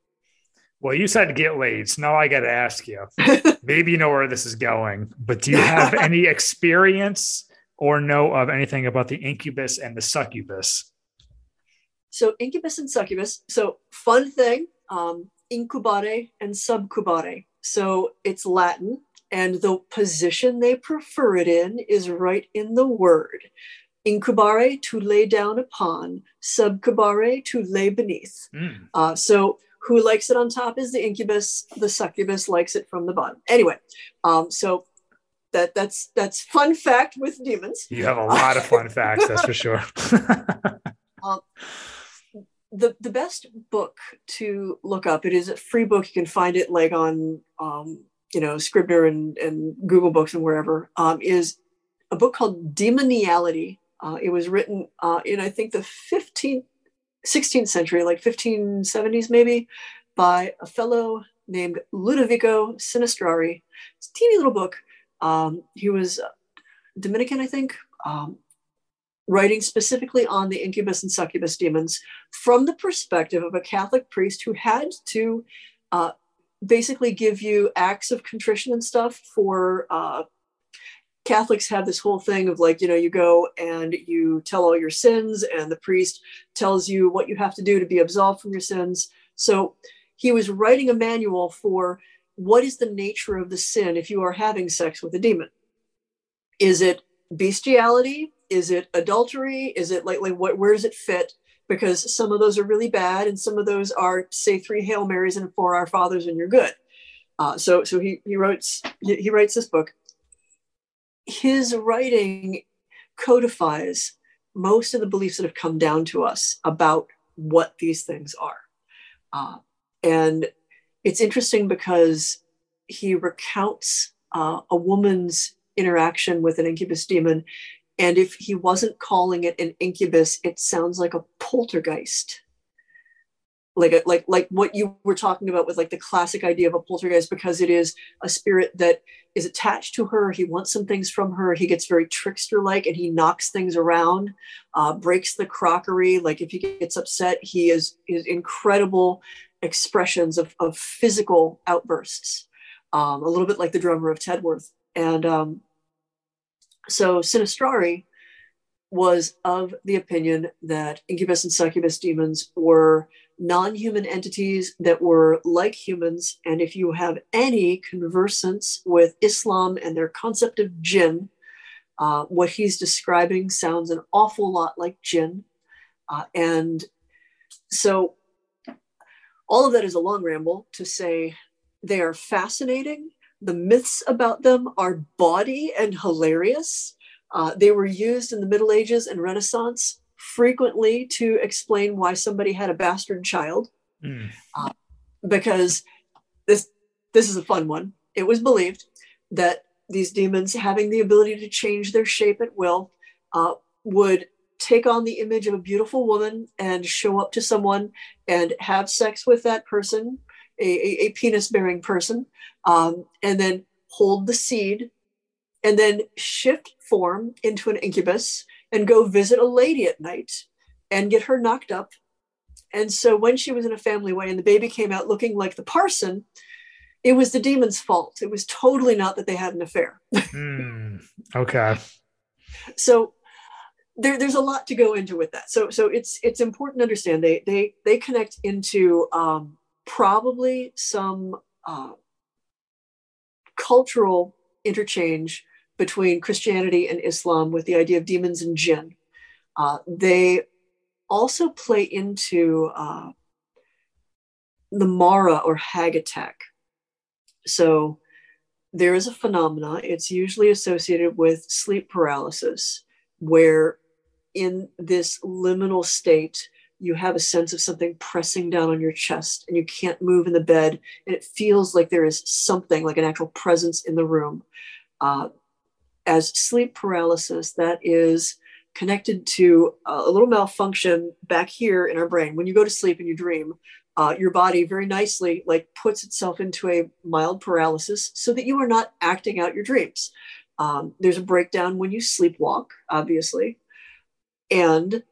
Well, you said get laid. So now I got to ask you. Maybe you know where this is going, but do you have any experience or know of anything about the incubus and the succubus? So, incubus and succubus. So, fun thing um, incubare and subcubare. So, it's Latin, and the position they prefer it in is right in the word. Incubare, to lay down upon, subcubare, to lay beneath. Mm. Uh, so, who likes it on top is the incubus, the succubus likes it from the bottom. Anyway, um, so that that's that's fun fact with demons. You have a lot of fun facts, that's for sure. um, the the best book to look up. It is a free book. You can find it like on um, you know Scribner and and Google Books and wherever. Um, is a book called Demoniality. Uh, it was written uh, in I think the 15th, 16th century, like 1570s maybe, by a fellow named Ludovico Sinistrari. It's a teeny little book um, he was Dominican, I think, um, writing specifically on the incubus and succubus demons from the perspective of a Catholic priest who had to uh, basically give you acts of contrition and stuff for. Uh, Catholics have this whole thing of like, you know, you go and you tell all your sins, and the priest tells you what you have to do to be absolved from your sins. So he was writing a manual for what is the nature of the sin if you are having sex with a demon? Is it bestiality? Is it adultery? Is it like, like what, where does it fit? Because some of those are really bad and some of those are say three Hail Marys and four Our Fathers and you're good. Uh, so so he, he writes he writes this book. His writing codifies most of the beliefs that have come down to us about what these things are. Uh, and it's interesting because he recounts uh, a woman's interaction with an incubus demon. And if he wasn't calling it an incubus, it sounds like a poltergeist. Like, a, like, like what you were talking about with like the classic idea of a poltergeist, because it is a spirit that is attached to her. He wants some things from her. He gets very trickster like and he knocks things around, uh, breaks the crockery. Like if he gets upset, he is, is incredible expressions of, of physical outbursts, um, a little bit like the drummer of Tedworth. And um, so Sinistrari was of the opinion that incubus and succubus demons were non human entities that were like humans. And if you have any conversance with Islam and their concept of jinn, uh, what he's describing sounds an awful lot like jinn. Uh, and so all of that is a long ramble to say they are fascinating. The myths about them are bawdy and hilarious. Uh, they were used in the Middle Ages and Renaissance frequently to explain why somebody had a bastard child. Mm. Uh, because this this is a fun one. It was believed that these demons, having the ability to change their shape at will, uh, would take on the image of a beautiful woman and show up to someone and have sex with that person, a, a, a penis bearing person, um, and then hold the seed and then shift form into an incubus and go visit a lady at night and get her knocked up. And so when she was in a family way and the baby came out looking like the parson, it was the demon's fault. It was totally not that they had an affair. mm, okay. So there, there's a lot to go into with that. So so it's it's important to understand they they they connect into um, probably some uh, cultural interchange between Christianity and Islam with the idea of demons and jinn. Uh, they also play into uh, the Mara or hag attack. So there is a phenomena, it's usually associated with sleep paralysis, where in this liminal state, you have a sense of something pressing down on your chest and you can't move in the bed. And it feels like there is something like an actual presence in the room. Uh, as sleep paralysis that is connected to a little malfunction back here in our brain. When you go to sleep and you dream uh, your body very nicely like puts itself into a mild paralysis so that you are not acting out your dreams. Um, there's a breakdown when you sleepwalk obviously and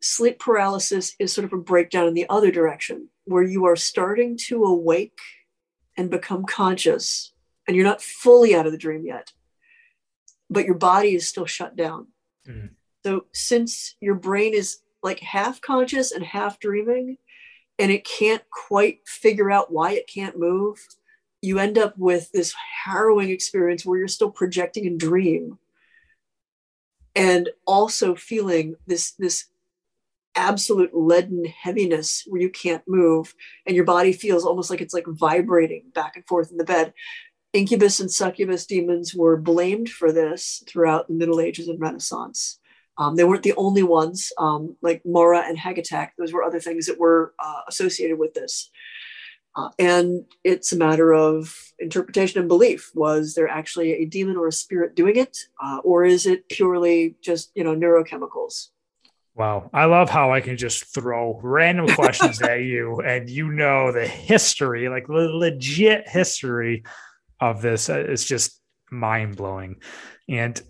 sleep paralysis is sort of a breakdown in the other direction, where you are starting to awake and become conscious, and you're not fully out of the dream yet, but your body is still shut down. Mm. So, since your brain is like half conscious and half dreaming, and it can't quite figure out why it can't move, you end up with this harrowing experience where you're still projecting a dream and also feeling this this absolute leaden heaviness where you can't move and your body feels almost like it's like vibrating back and forth in the bed. Incubus and succubus demons were blamed for this throughout the middle ages and renaissance. Um, they weren't the only ones. Um, like mara and hag attack those were other things that were uh, associated with this uh, and it's a matter of interpretation and belief. Was there actually a demon or a spirit doing it, uh, or is it purely just you know neurochemicals? Wow, I love how I can just throw random questions at you, and you know the history, like the legit history of this. Uh, it's just mind blowing. And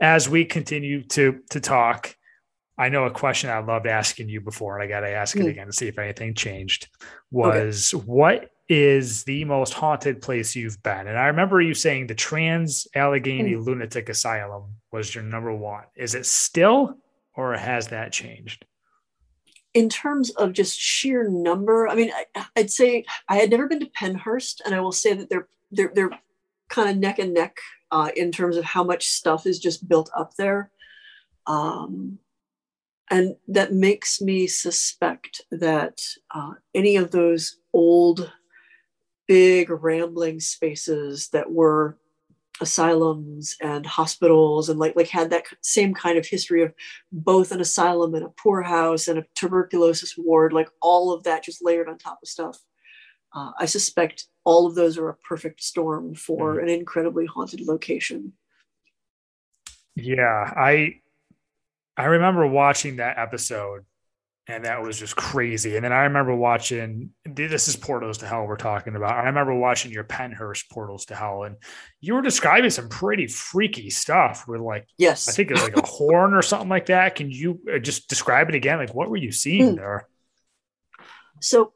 as we continue to to talk, I know a question I loved asking you before, and I got to ask it hmm. again to see if anything changed. Was okay. what is the most haunted place you've been? And I remember you saying the Trans Allegheny mm. Lunatic Asylum was your number one. Is it still, or has that changed? In terms of just sheer number, I mean, I, would say I had never been to Pennhurst, and I will say that they're they're they're kind of neck and neck uh, in terms of how much stuff is just built up there. Um, and that makes me suspect that uh, any of those old, big, rambling spaces that were asylums and hospitals and like like had that same kind of history of both an asylum and a poorhouse and a tuberculosis ward like all of that just layered on top of stuff uh, i suspect all of those are a perfect storm for mm. an incredibly haunted location yeah i I remember watching that episode and that was just crazy. And then I remember watching this is Portals to Hell we're talking about. I remember watching your Pennhurst Portals to Hell, and you were describing some pretty freaky stuff with like yes, I think it was like a horn or something like that. Can you uh, just describe it again? Like what were you seeing hmm. there? So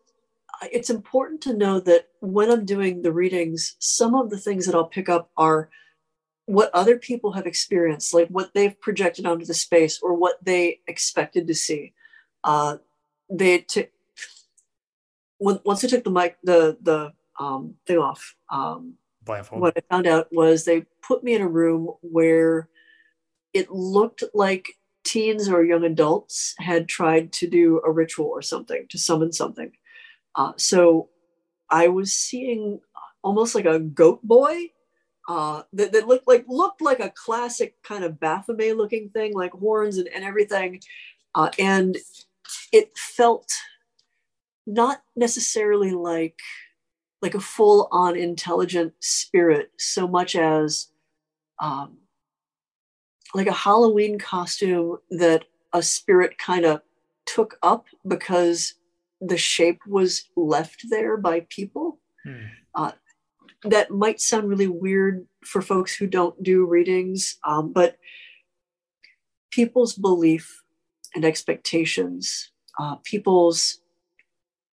it's important to know that when I'm doing the readings, some of the things that I'll pick up are what other people have experienced, like what they've projected onto the space or what they expected to see. Uh, they took once I took the mic, the the um, thing off. Um, Blindfold. What I found out was they put me in a room where it looked like teens or young adults had tried to do a ritual or something to summon something. Uh, so I was seeing almost like a goat boy uh, that, that looked like looked like a classic kind of Baphomet looking thing, like horns and, and everything. Uh, and it felt not necessarily like like a full on intelligent spirit so much as um, like a Halloween costume that a spirit kind of took up because the shape was left there by people. Hmm. Uh, that might sound really weird for folks who don't do readings, um, but people's belief and expectations, uh, people's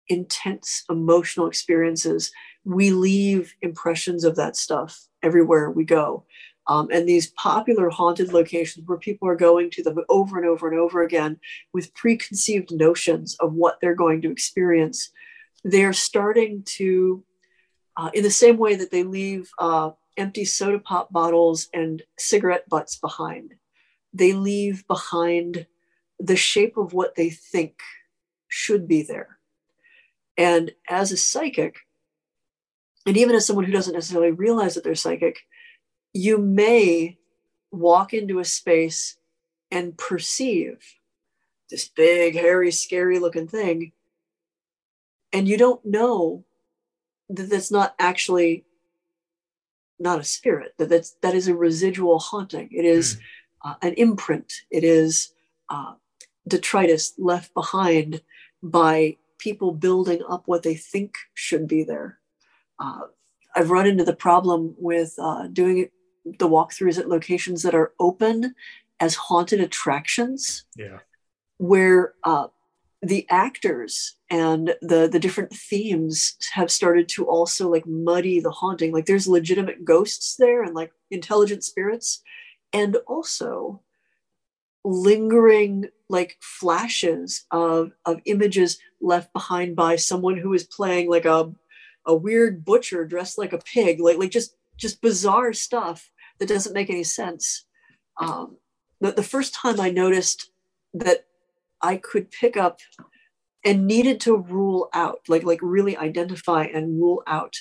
intense emotional experiences, we leave impressions of that stuff everywhere we go. Um, and these popular haunted locations where people are going to them over and over and over again with preconceived notions of what they're going to experience, they're starting to uh, in the same way that they leave uh, empty soda pop bottles and cigarette butts behind. They leave behind the shape of what they think should be there. And as a psychic, and even as someone who doesn't necessarily realize that they're psychic, you may walk into a space and perceive this big, hairy, scary looking thing. And you don't know that that's not actually not a spirit, that that's, that is a residual haunting. It is mm. uh, an imprint. It is uh, detritus left behind by people building up what they think should be there. Uh, I've run into the problem with uh, doing the walkthroughs at locations that are open as haunted attractions. Yeah. Where uh, the actors and the the different themes have started to also like muddy the haunting. Like there's legitimate ghosts there and like intelligent spirits, and also lingering like flashes of of images left behind by someone who is playing like a a weird butcher dressed like a pig like like just just bizarre stuff that doesn't make any sense um the, the first time i noticed that i could pick up and needed to rule out like like really identify and rule out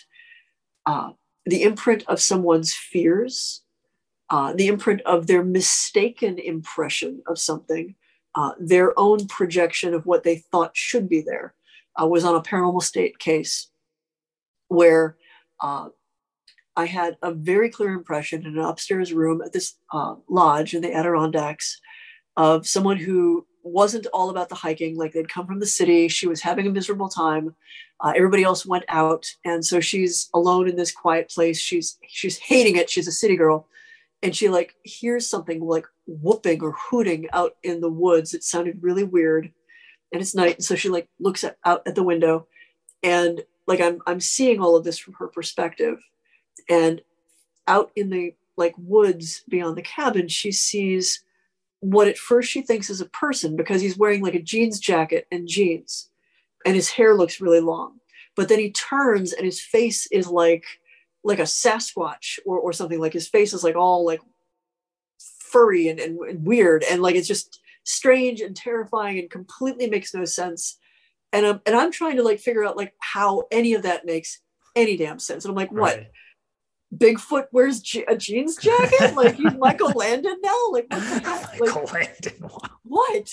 uh, the imprint of someone's fears uh, the imprint of their mistaken impression of something, uh, their own projection of what they thought should be there, I was on a paranormal state case where uh, I had a very clear impression in an upstairs room at this uh, lodge in the Adirondacks of someone who wasn't all about the hiking. Like they'd come from the city, she was having a miserable time. Uh, everybody else went out, and so she's alone in this quiet place. She's she's hating it. She's a city girl, and she like hears something like whooping or hooting out in the woods. It sounded really weird, and it's night, and so she like looks at, out at the window, and like I'm I'm seeing all of this from her perspective, and out in the like woods beyond the cabin, she sees what at first she thinks is a person because he's wearing like a jeans jacket and jeans, and his hair looks really long. But then he turns and his face is like like a Sasquatch or, or something like his face is like all like furry and, and, and weird and like it's just strange and terrifying and completely makes no sense. And I'm and I'm trying to like figure out like how any of that makes any damn sense. And I'm like, what? Right. Bigfoot wears je- a jeans jacket? like he's Michael Landon now? Like what the heck? Like, Michael Landon. What?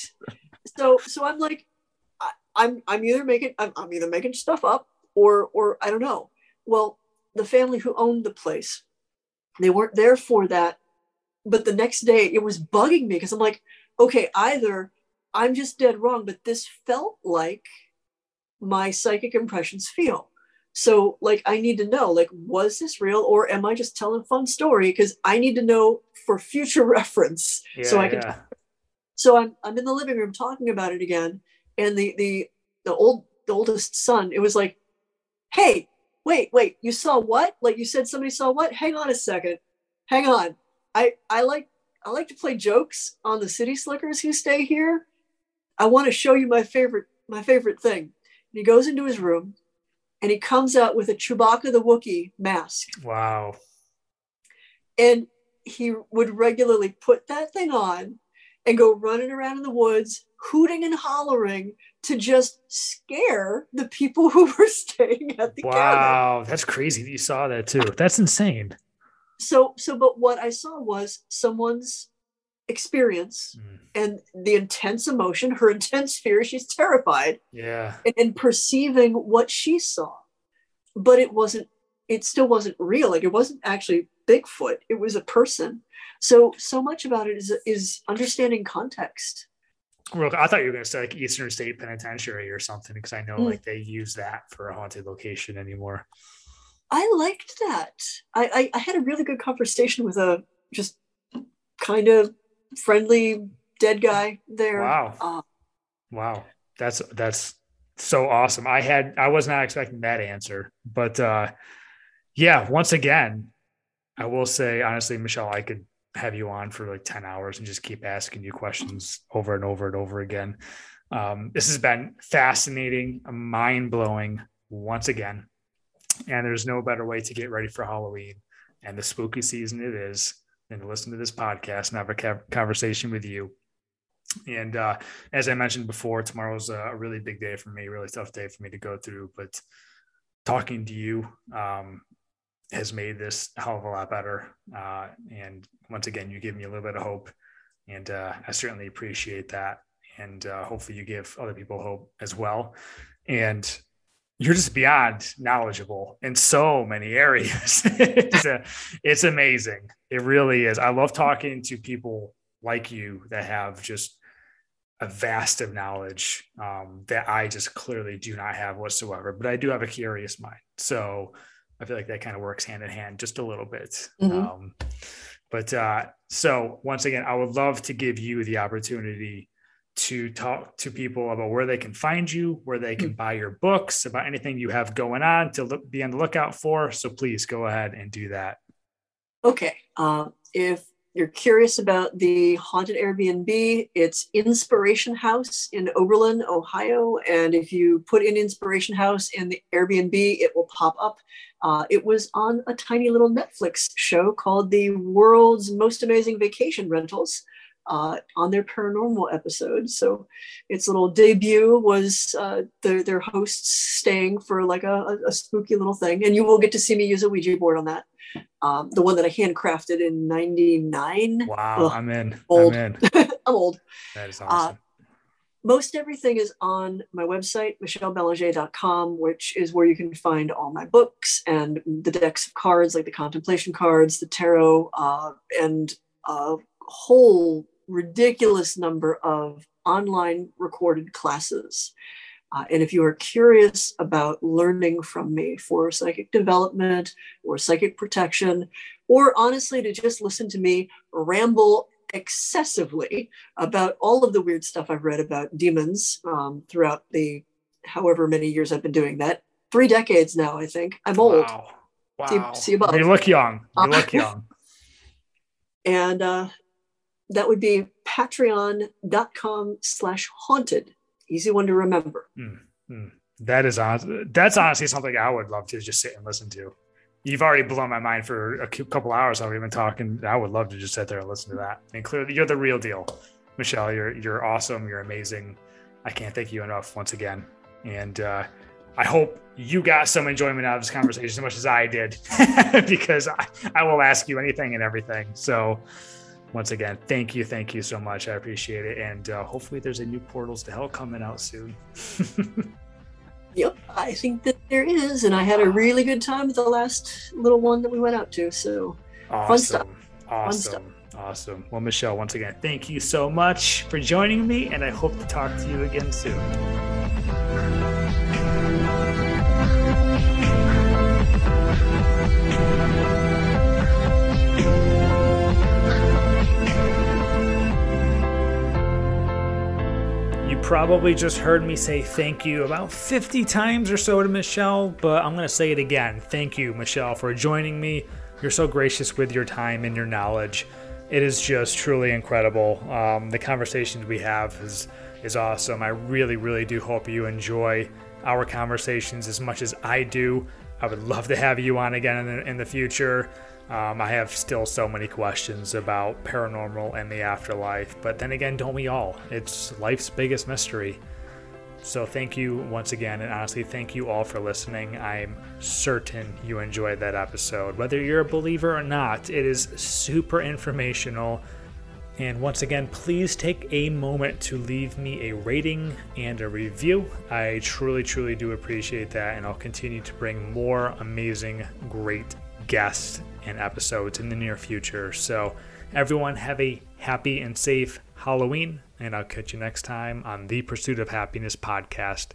So so I'm like, I, I'm I'm either making I'm, I'm either making stuff up or or I don't know. Well, the family who owned the place. They weren't there for that. But the next day it was bugging me because I'm like, okay, either I'm just dead wrong, but this felt like my psychic impressions feel. So, like, I need to know, like, was this real or am I just telling a fun story? Because I need to know for future reference. Yeah, so I can. Yeah. So I'm I'm in the living room talking about it again, and the the the old the oldest son, it was like, hey, wait, wait, you saw what? Like you said somebody saw what? Hang on a second. Hang on. I I like I like to play jokes on the city slickers who stay here. I want to show you my favorite my favorite thing. And he goes into his room and he comes out with a Chewbacca the Wookiee mask. Wow. And he would regularly put that thing on and go running around in the woods, hooting and hollering to just scare the people who were staying at the wow, cabin. Wow, that's crazy that you saw that too. That's insane. So, so, but what I saw was someone's experience mm. and the intense emotion, her intense fear. She's terrified. Yeah. And, and perceiving what she saw, but it wasn't. It still wasn't real. Like it wasn't actually Bigfoot. It was a person. So, so much about it is is understanding context Real, I thought you were going to say like Eastern State Penitentiary or something because I know mm. like they use that for a haunted location anymore. I liked that. I, I, I had a really good conversation with a just kind of friendly dead guy there. Wow. Uh, wow. That's that's so awesome. I had I was not expecting that answer, but uh yeah, once again, I will say honestly, Michelle, I could have you on for like 10 hours and just keep asking you questions over and over and over again. Um, this has been fascinating, mind blowing once again. And there's no better way to get ready for Halloween and the spooky season it is to listen to this podcast and have a conversation with you. And uh, as I mentioned before, tomorrow's a really big day for me, really tough day for me to go through. But talking to you um, has made this hell of a lot better. Uh, and once again, you give me a little bit of hope, and uh, I certainly appreciate that. and uh, hopefully you give other people hope as well. And you're just beyond knowledgeable in so many areas. it's, a, it's amazing. It really is. I love talking to people like you that have just a vast of knowledge um, that I just clearly do not have whatsoever, but I do have a curious mind. So I feel like that kind of works hand in hand just a little bit. Mm-hmm. Um, but uh, so once again, I would love to give you the opportunity to talk to people about where they can find you, where they can mm-hmm. buy your books, about anything you have going on to look, be on the lookout for. So please go ahead and do that. Okay. Uh, if you're curious about the haunted Airbnb, it's Inspiration House in Oberlin, Ohio. And if you put in Inspiration House in the Airbnb, it will pop up. Uh, it was on a tiny little Netflix show called The World's Most Amazing Vacation Rentals. Uh, on their paranormal episode. So its little debut was uh, their, their hosts staying for like a, a, spooky little thing. And you will get to see me use a Ouija board on that um, the one that I handcrafted in '99. Wow, Ugh, I'm in. Old. I'm in. I'm old. That is uh, awesome. Uh, most everything is on my website, michellebelanger.com, which is where you can find all my books and the decks of cards, like the contemplation cards, the tarot, uh, and a whole ridiculous number of online recorded classes. Uh, and if you are curious about learning from me for psychic development or psychic protection, or honestly to just listen to me ramble excessively about all of the weird stuff I've read about demons um, throughout the however many years I've been doing that, three decades now, I think. I'm old. Wow. wow. See, see above. You look young. You look young. and uh, that would be patreon.com slash haunted easy one to remember. Mm-hmm. That is on. That's honestly something I would love to just sit and listen to. You've already blown my mind for a couple hours. I've been talking. I would love to just sit there and listen to that. And clearly, you're the real deal, Michelle. You're you're awesome. You're amazing. I can't thank you enough once again. And uh, I hope you got some enjoyment out of this conversation as much as I did, because I, I will ask you anything and everything. So once again, thank you, thank you so much. I appreciate it, and uh, hopefully, there's a new Portals to Hell coming out soon. yep, I think that there is, and I had a really good time with the last little one that we went out to. So awesome. fun stuff. Awesome. Fun stuff. Awesome. Well, Michelle, once again, thank you so much for joining me, and I hope to talk to you again soon. Probably just heard me say thank you about 50 times or so to Michelle, but I'm going to say it again. Thank you, Michelle, for joining me. You're so gracious with your time and your knowledge. It is just truly incredible. Um, the conversations we have is is awesome. I really, really do hope you enjoy our conversations as much as I do. I would love to have you on again in the, in the future. Um, I have still so many questions about paranormal and the afterlife, but then again, don't we all? It's life's biggest mystery. So, thank you once again, and honestly, thank you all for listening. I'm certain you enjoyed that episode. Whether you're a believer or not, it is super informational. And once again, please take a moment to leave me a rating and a review. I truly, truly do appreciate that, and I'll continue to bring more amazing, great guests and episodes in the near future. So, everyone, have a happy and safe Halloween, and I'll catch you next time on the Pursuit of Happiness podcast.